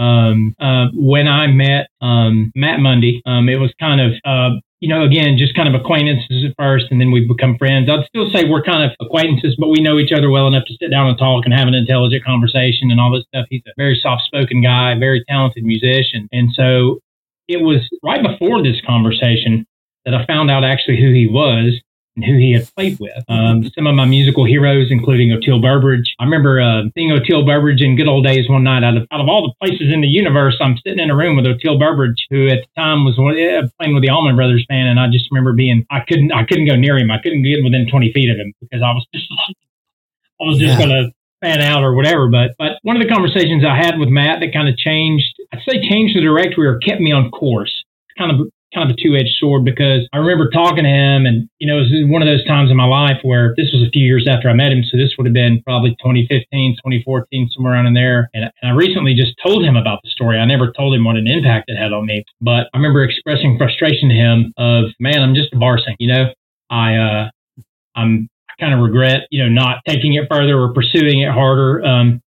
um, uh, when I met um, Matt Mundy, um, it was kind of uh, you know again just kind of acquaintances at first, and then we've become friends. I'd still say we're kind of acquaintances, but we know each other well enough to sit down and talk and have an intelligent conversation and all this stuff. He's a very soft spoken guy, very talented musician, and so it was right before this conversation that I found out actually who he was and who he had played with. Um, some of my musical heroes, including Oteil Burbridge. I remember uh, seeing Oteil Burbridge in good old days one night. Out of, out of all the places in the universe, I'm sitting in a room with Oteil Burbridge, who at the time was one, yeah, playing with the Allman Brothers band, and I just remember being I couldn't I couldn't go near him. I couldn't get within 20 feet of him because I was just I was just Yeah. gonna fan out or whatever. But but one of the conversations I had with Matt that kind of changed, I'd say changed the directory or kept me on course. Kind of kind of a two edged sword because I remember talking to him, and you know, it was one of those times in my life where this was a few years after I met him, so this would have been probably 2015, 2014, somewhere around in there. And, and I recently just told him about the story. I never told him what an impact it had on me, but I remember expressing frustration to him of, man, I'm just a you know. I uh, I'm I kind of regret, you know, not taking it further or pursuing it harder. Um,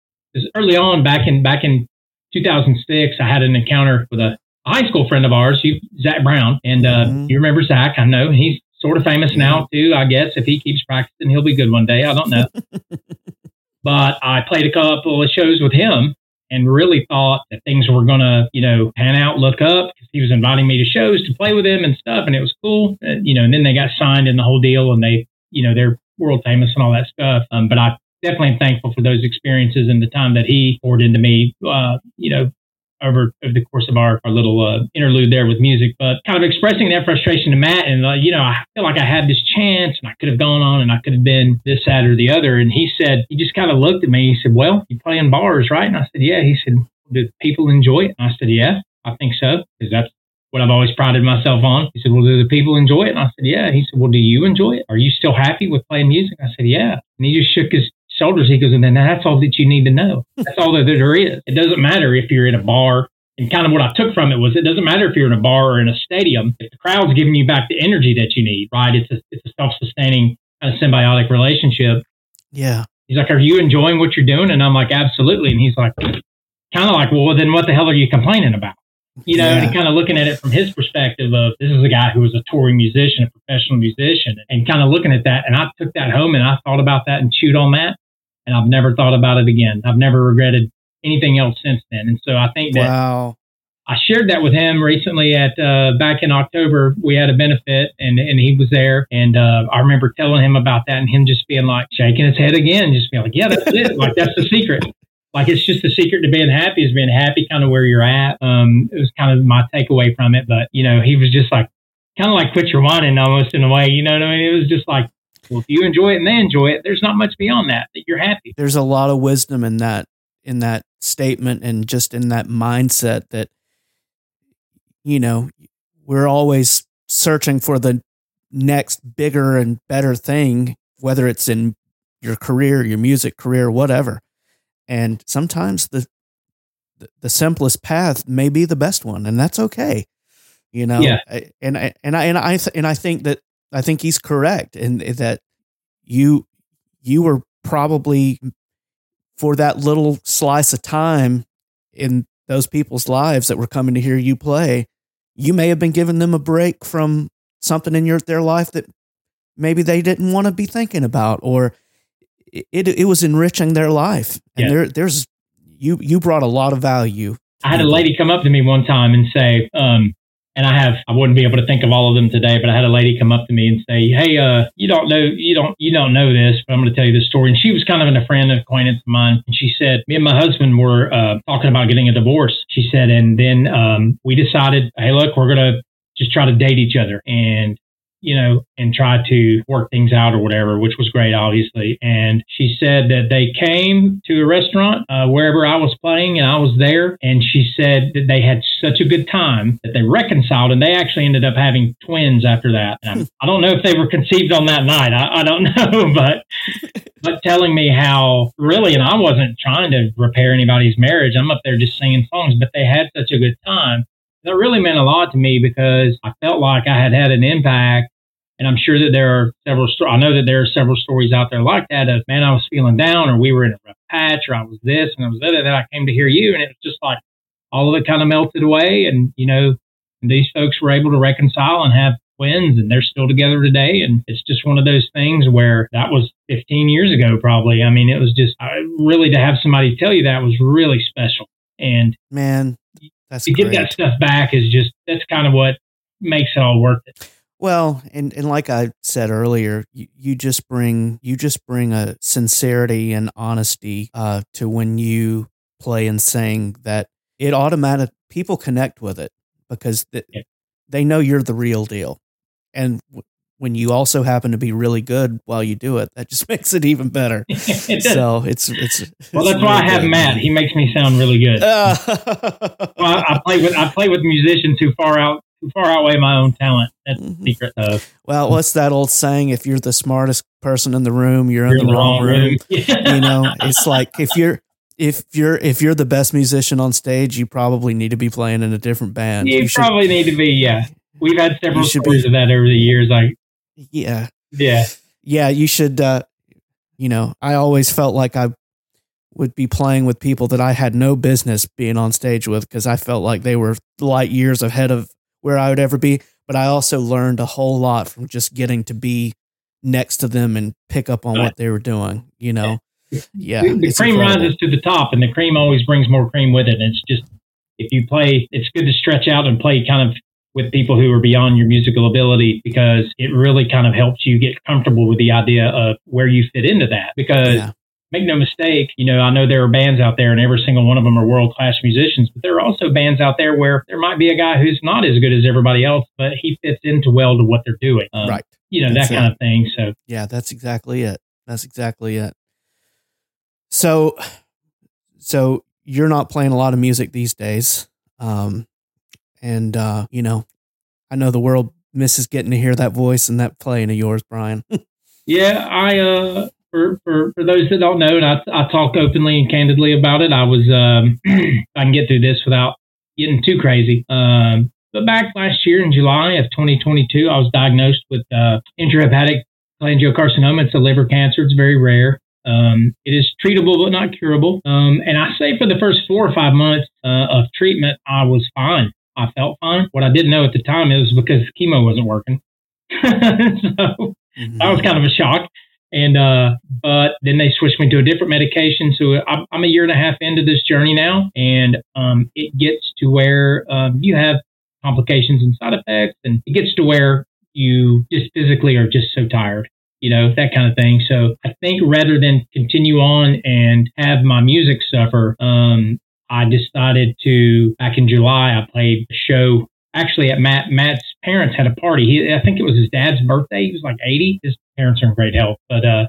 early on, back in back in 2006, I had an encounter with a high school friend of ours, Zac Brown, and uh, Mhm. you remember Zach? I know he's sort of famous now too. I guess if he keeps practicing, he'll be good one day. I don't know. but I played a couple of shows with him and really thought that things were going to, you know, pan out, look up he was inviting me to shows to play with him and stuff. And it was cool. And, you know, and then they got signed in the whole deal and they, you know, they're world famous and all that stuff. Um, but I definitely am thankful for those experiences and the time that he poured into me, uh, you know, over, over the course of our, our little uh, interlude there with music, but kind of expressing that frustration to Matt. And, uh, you know, I feel like I had this chance and I could have gone on and I could have been this, that, or the other. And he said, he just kind of looked at me. He said, Well, you play in bars, right? And I said, Yeah. He said, Do people enjoy it? And I said, Yeah, I think so. Because that's what I've always prided myself on. He said, Well, do the people enjoy it? And I said, Yeah. He said, Well, do you enjoy it? Are you still happy with playing music? I said, Yeah. And he just shook his shoulders. He goes, And then that's all that you need to know. That's all that there is. It doesn't matter if you're in a bar. And kind of what I took from it was it doesn't matter if you're in a bar or in a stadium. If the crowd's giving you back the energy that you need, right? It's a, it's a self sustaining kind uh, of symbiotic relationship. Yeah. He's like, Are you enjoying what you're doing? And I'm like, Absolutely. And he's like, Kind of like, Well, then what the hell are you complaining about? You know, Yeah. and kind of looking at it from his perspective of this is a guy who was a touring musician, a professional musician, and kind of looking at that. And I took that home and I thought about that and chewed on that. And I've never thought about it again. I've never regretted anything else since then. And so I think that Wow. I shared that with him recently at uh, back in October. We had a benefit and, and he was there. And uh, I remember telling him about that and him just being like shaking his head again, just being like, yeah, that's it. like, that's the secret. Like, it's just the secret to being happy is being happy kind of where you're at. Um, it was kind of my takeaway from it. But, you know, he was just like, kind of like quit your whining almost in a way. You know what I mean? It was just like, well, if you enjoy it and they enjoy it, there's not much beyond that, that you're happy. There's a lot of wisdom in that in that statement and just in that mindset that you know, we're always searching for the next bigger and better thing, whether it's in your career, your music career, whatever. And sometimes the the simplest path may be the best one, and that's okay. You know, yeah. and I and I and I th- and I think that I think he's correct in that you you were probably for that little slice of time in those people's lives that were coming to hear you play, you may have been giving them a break from something in your their life that maybe they didn't want to be thinking about, or it it was enriching their life. And yeah. there there's you you brought a lot of value. I had a lady come up to me one time and say, um, and I have I wouldn't be able to think of all of them today, but I had a lady come up to me and say, "Hey, uh, you don't know you don't you don't know this, but I'm going to tell you this story." And she was kind of a friend, an acquaintance of mine, and she said, "Me and my husband were uh, talking about getting a divorce." She said, and then um, we decided, "Hey, look, we're going to just try to date each other." And you know, and try to work things out or whatever, which was great, obviously. And she said that they came to a restaurant uh, wherever I was playing and I was there. And she said that they had such a good time that they reconciled and they actually ended up having twins after that. And I don't know if they were conceived on that night. I, I don't know, but, but telling me how really, and I wasn't trying to repair anybody's marriage. I'm up there just singing songs, but they had such a good time that really meant a lot to me because I felt like I had had an impact and I'm sure that there are several. Sto- I know that there are several stories out there like that. Of man, I was feeling down, or we were in a rough patch, or I was this and I was that. Then I came to hear you, and it was just like all of it kind of melted away. And you know, these folks were able to reconcile and have twins, and they're still together today. And it's just one of those things where that was 15 years ago, probably. I mean, it was just I, really to have somebody tell you that was really special. And man, that's to great. get that stuff back is just that's kind of what makes it all worth it. Well, and, and like I said earlier, you, you just bring you just bring a sincerity and honesty uh, to when you play and sing that it automatic people connect with it because th- yeah. they know you're the real deal, and w- when you also happen to be really good while you do it, that just makes it even better. it so it's it's well. That's why I have good. Matt. He makes me sound really good. Uh, well, I, I, play with I play with musicians who far out far outweigh my own talent. That's mm-hmm. the secret of. Well, what's that old saying? If you're the smartest person in the room, you're, you're in, the, the wrong, wrong room. room. you know, it's like if you're if you're if you're the best musician on stage, you probably need to be playing in a different band. You, you probably should, need to be. Yeah, we've had several stories be, of that over the years. Like, yeah, yeah, yeah. You should. uh You know, I always felt like I would be playing with people that I had no business being on stage with because I felt like they were light years ahead of where I would ever be. But I also learned a whole lot from just getting to be next to them and pick up on what they were doing. You know, yeah. The, cream incredible. rises to the top, and the cream always brings more cream with it. And it's just if you play, it's good to stretch out and play kind of with people who are beyond your musical ability because it really kind of helps you get comfortable with the idea of where you fit into that. Because yeah make no mistake, you know, I know there are bands out there and every single one of them are world class musicians, but there are also bands out there where there might be a guy who's not as good as everybody else, but he fits into well to what they're doing. Um, right. You know, that's that kind it. of thing. So, yeah, that's exactly it. That's exactly it. So, so you're not playing a lot of music these days. Um, and, uh, you know, I know the world misses getting to hear that voice and that playing of yours, Brian. yeah, I, uh, for, for, for those that don't know, and I, I talk openly and candidly about it. I was, um, I can get through this without getting too crazy. Um, but back last year in July of 2022, I was diagnosed with uh, intrahepatic cholangiocarcinoma. It's a liver cancer. It's very rare. Um, it is treatable but not curable. Um, and I say for the first four or five months uh, of treatment, I was fine. I felt fine. What I didn't know at the time is because chemo wasn't working. so mm-hmm. that was kind of a shock. And uh, but then they switched me to a different medication. So I'm, I'm a year and a half into this journey now, and um, it gets to where um, you have complications and side effects, and it gets to where you just physically are just so tired, you know, that kind of thing. So I think rather than continue on and have my music suffer, um, I decided to back in July I played a show actually at Matt Matt's parents had a party. He, I think it was his dad's birthday. He was like 80. His parents are in great health, but uh,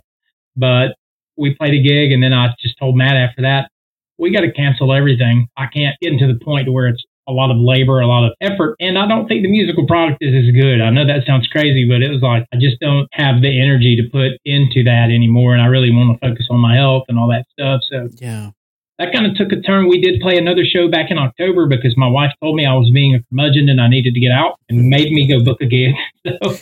but we played a gig, and then I just told Matt after that we got to cancel everything. I can't get into the point where it's a lot of labor, a lot of effort, and I don't think the musical product is as good. I know that sounds crazy, but it was like I just don't have the energy to put into that anymore, and I really want to focus on my health and all that stuff. So yeah, that kind of took a turn. We did play another show back in October because my wife told me I was being a curmudgeon and I needed to get out and made me go book a gig. So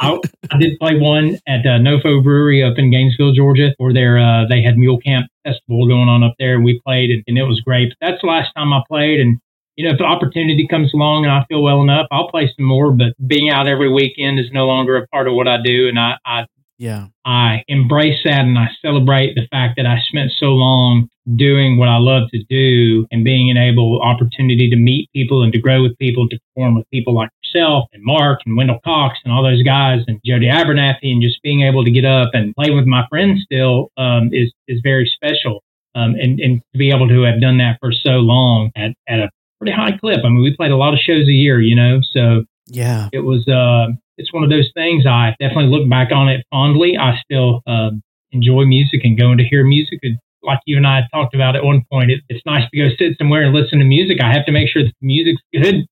I, I did play one at uh, Nofo Brewery up in Gainesville, Georgia, where there uh, they had Mule Camp Festival going on up there, and we played, and, and it was great. But that's the last time I played, and you know, if the opportunity comes along and I feel well enough, I'll play some more. But being out every weekend is no longer a part of what I do, and I, I yeah. I embrace that and I celebrate the fact that I spent so long doing what I love to do and being an able opportunity to meet people and to grow with people, to perform with people like yourself and Mark and Wendell Cox and all those guys and Jody Abernathy and just being able to get up and play with my friends still um, is is very special. Um, and, and to be able to have done that for so long at, at a pretty high clip. I mean, we played a lot of shows a year, you know, so yeah, it was uh, it's one of those things. I definitely look back on it fondly. I still uh, enjoy music and going to hear music. Like you and I talked about at one point, it, it's nice to go sit somewhere and listen to music. I have to make sure that the music's good,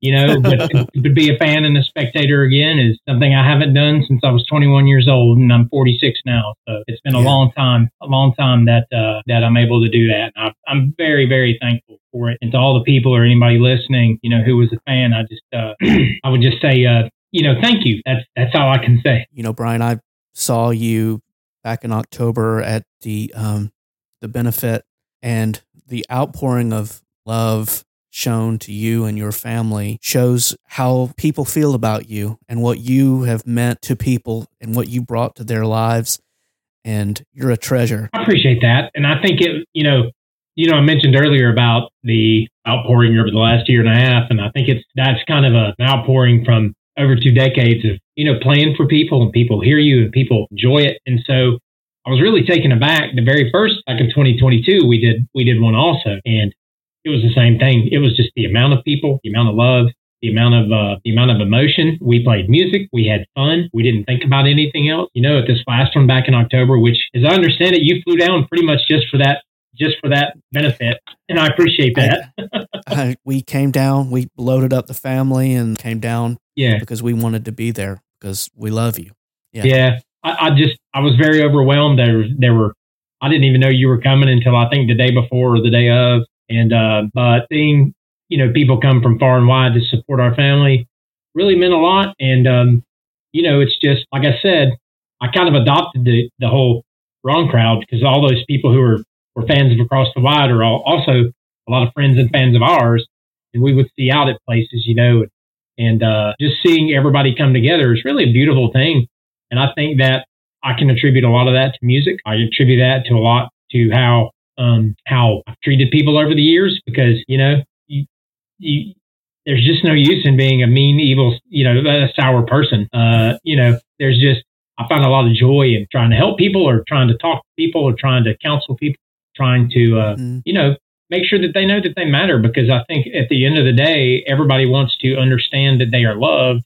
you know. But to be a fan and a spectator again is something I haven't done since I was 21 years old, and I'm 46 now. So it's been a yeah. long time, a long time that uh, that I'm able to do that. And I, I'm very, very thankful for it. And to all the people or anybody listening, you know, who was a fan, I just uh, I would just say uh, you know, thank you. That's that's all I can say. You know, Brian, I saw you back in October at the um, the benefit and the outpouring of love shown to you and your family shows how people feel about you and what you have meant to people and what you brought to their lives and you're a treasure. I appreciate that. And I think it, you know, you know, I mentioned earlier about the outpouring over the last year and a half, and I think it's that's kind of a, an outpouring from over two decades of you know playing for people and people hear you and people enjoy it. And so i was really taken aback the very first back in 2022 we did we did one also. And it was the same thing. It was just the amount of people the amount of love the amount of uh, the amount of emotion. We played music. We had fun. We didn't think about anything else. You know at this last one back in october which as i understand it you flew down pretty much just for that just for that benefit and i appreciate that I, I, we came down we loaded up the family and came down yeah. Because we wanted to be there because we love you. Yeah. Yeah. I, I just, I was very overwhelmed. There, there were, I didn't even know you were coming until I think the day before or the day of. And, uh, but seeing, you know, people come from far and wide to support our family really meant a lot. And, um, you know, it's just, like I said, I kind of adopted the, the whole wrong crowd because all those people who are, were fans of Across the Wide are all, also a lot of friends and fans of ours. And we would see out at places, you know, and uh, just seeing everybody come together is really a beautiful thing. And I think that I can attribute a lot of that to music. I attribute that to a lot to how um, how I've treated people over the years because you know you, you, there's just no use in being a mean, evil, you know, a sour person. Uh, you know, there's just I find a lot of joy in trying to help people or trying to talk to people or trying to counsel people, trying to uh, mm. you know make sure that they know that they matter because I think at the end of the day, everybody wants to understand that they are loved.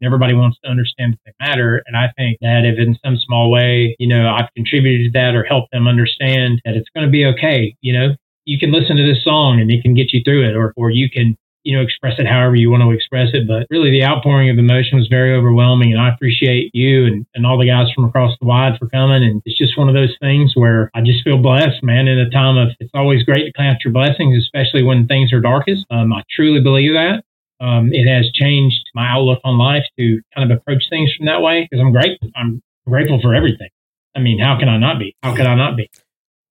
And everybody wants to understand that they matter. And I think that if in some small way, you know, I've contributed to that or helped them understand that it's going to be okay, you know, you can listen to this song and it can get you through it, or, or you can you know, express it however you want to express it. But really, the outpouring of emotion was very overwhelming. And I appreciate you and, and all the guys from across the wide for coming. And it's just one of those things where I just feel blessed, man, in a time of it's always great to count your blessings, especially when things are darkest. Um, I truly believe that. Um, it has changed my outlook on life to kind of approach things from that way because I'm grateful. I'm grateful for everything. I mean, how can I not be? How could I not be?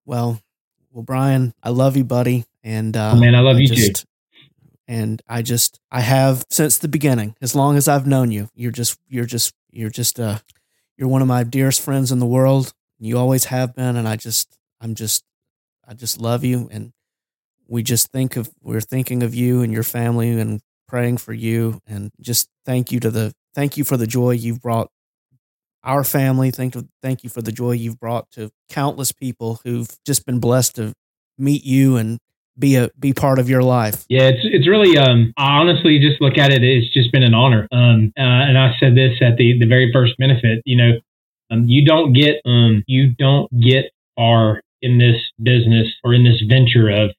Well, well, Brian, I love you, buddy. And uh, oh, man, I love I you just, too and I just I have since the beginning, as long as I've known you. You're just you're just you're just uh you're one of my dearest friends in the world. You always have been, and I just I'm just I just love you, and we just think of we're thinking of you and your family and praying for you, and just thank you to the thank you for the joy you've brought our family. Thank thank you for the joy you've brought to countless people who've just been blessed to meet you and be a be part of your life. Yeah, it's it's really um I honestly just look at it it's just been an honor. Um uh, and I said this at the the very first benefit, you know, um you don't get um you don't get far in this business or in this venture of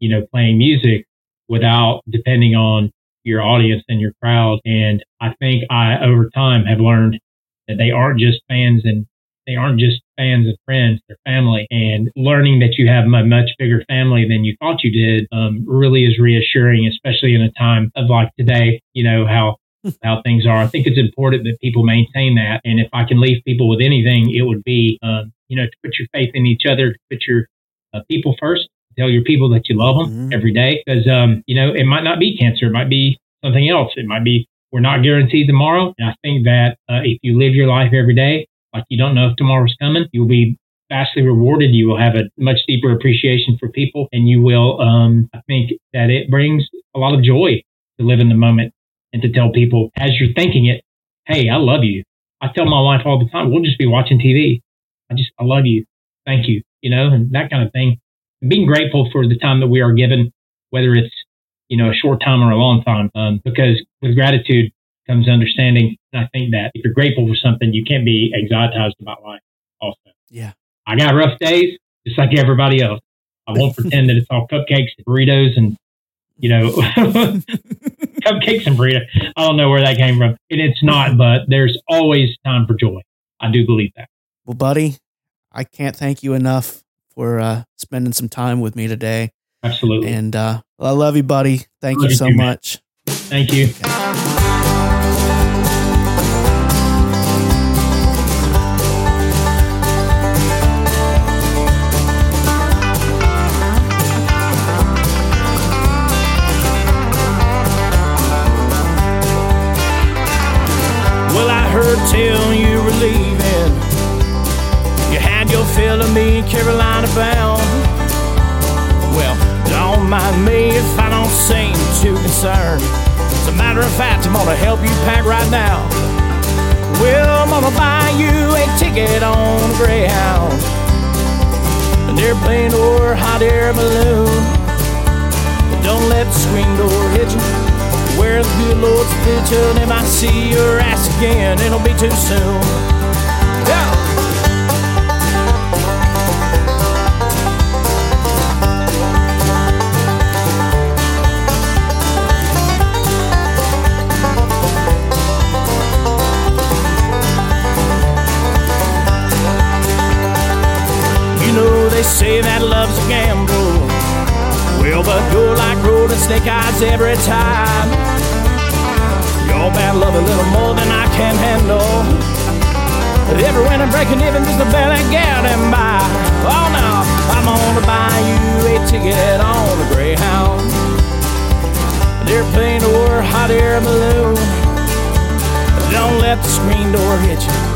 you know playing music without depending on your audience and your crowd. And I think I, over time, have learned that they aren't just fans and they aren't just fans and friends, they're family. And learning that you have a much bigger family than you thought you did um, really is reassuring, especially in a time of like today, you know, how how things are. I think it's important that people maintain that. And if I can leave people with anything, it would be, um, you know, to put your faith in each other, to put your uh, people first, tell your people that you love them mm-hmm. every day. Because, um, you know, it might not be cancer, it might be something else. It might be, we're not guaranteed tomorrow. And I think that uh, if you live your life every day, like you don't know if tomorrow's coming, you'll be vastly rewarded. You will have a much deeper appreciation for people, and you will. Um, I think that it brings a lot of joy to live in the moment and to tell people as you're thinking it, hey, I love you. I tell my wife all the time, we'll just be watching TV. I just, I love you. Thank you. You know, and that kind of thing. And being grateful for the time that we are given, whether it's, you know, a short time or a long time, um, because with gratitude comes understanding. And I think that if you're grateful for something, you can't be anxietized about life also. Yeah. I got rough days just like everybody else. I won't pretend that it's all cupcakes and burritos and, you know, cupcakes and burrito. I don't know where that came from. And it's not, but there's always time for joy. I do believe that. Well, buddy, I can't thank you enough for uh, spending some time with me today. Absolutely. And uh, I love you, buddy. Thank love you so much. Thank you. Okay. Mind me if I don't seem too concerned. As a matter of fact, I'm gonna help you pack right now. Well, I'm gonna buy you a ticket on Greyhound. An airplane or hot air balloon. But don't let the screen door hit you where the good Lord's picture, if I see your ass again, it'll be too soon. Yeah. They say that love's a gamble. Well, but go like rolling snake eyes every time. Your bad love a little more than I can handle. But Every winter breaking even just a barely getting by. Oh no, I'm gonna buy you a ticket on the Greyhound. An airplane or hot air balloon. Don't let the screen door hit you.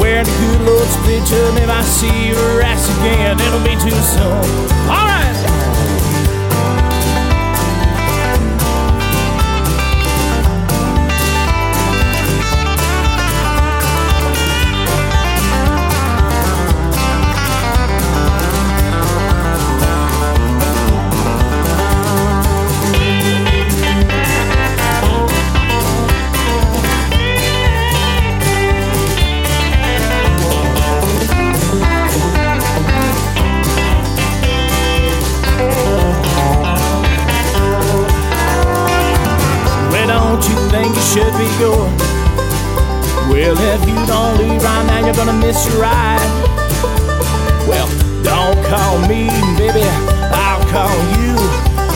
Where the good Lord split you, and if I see your ass again, it'll be too soon. All right. Your ride. Well, don't call me, baby, I'll call you.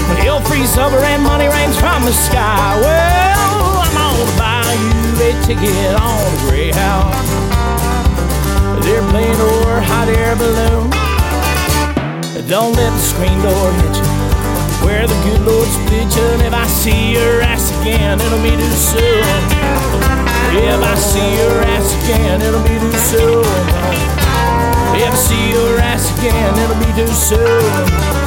When you'll freeze over and money rains from the sky. Well, I'm gonna buy you a ticket on a Greyhound. Airplane or hot air balloon. Don't let the screen door hit you where the good Lord split you. And if I see your ass again, it'll be too soon. If I see your ass again, it'll be too soon. If I see your ass again, it'll be too soon.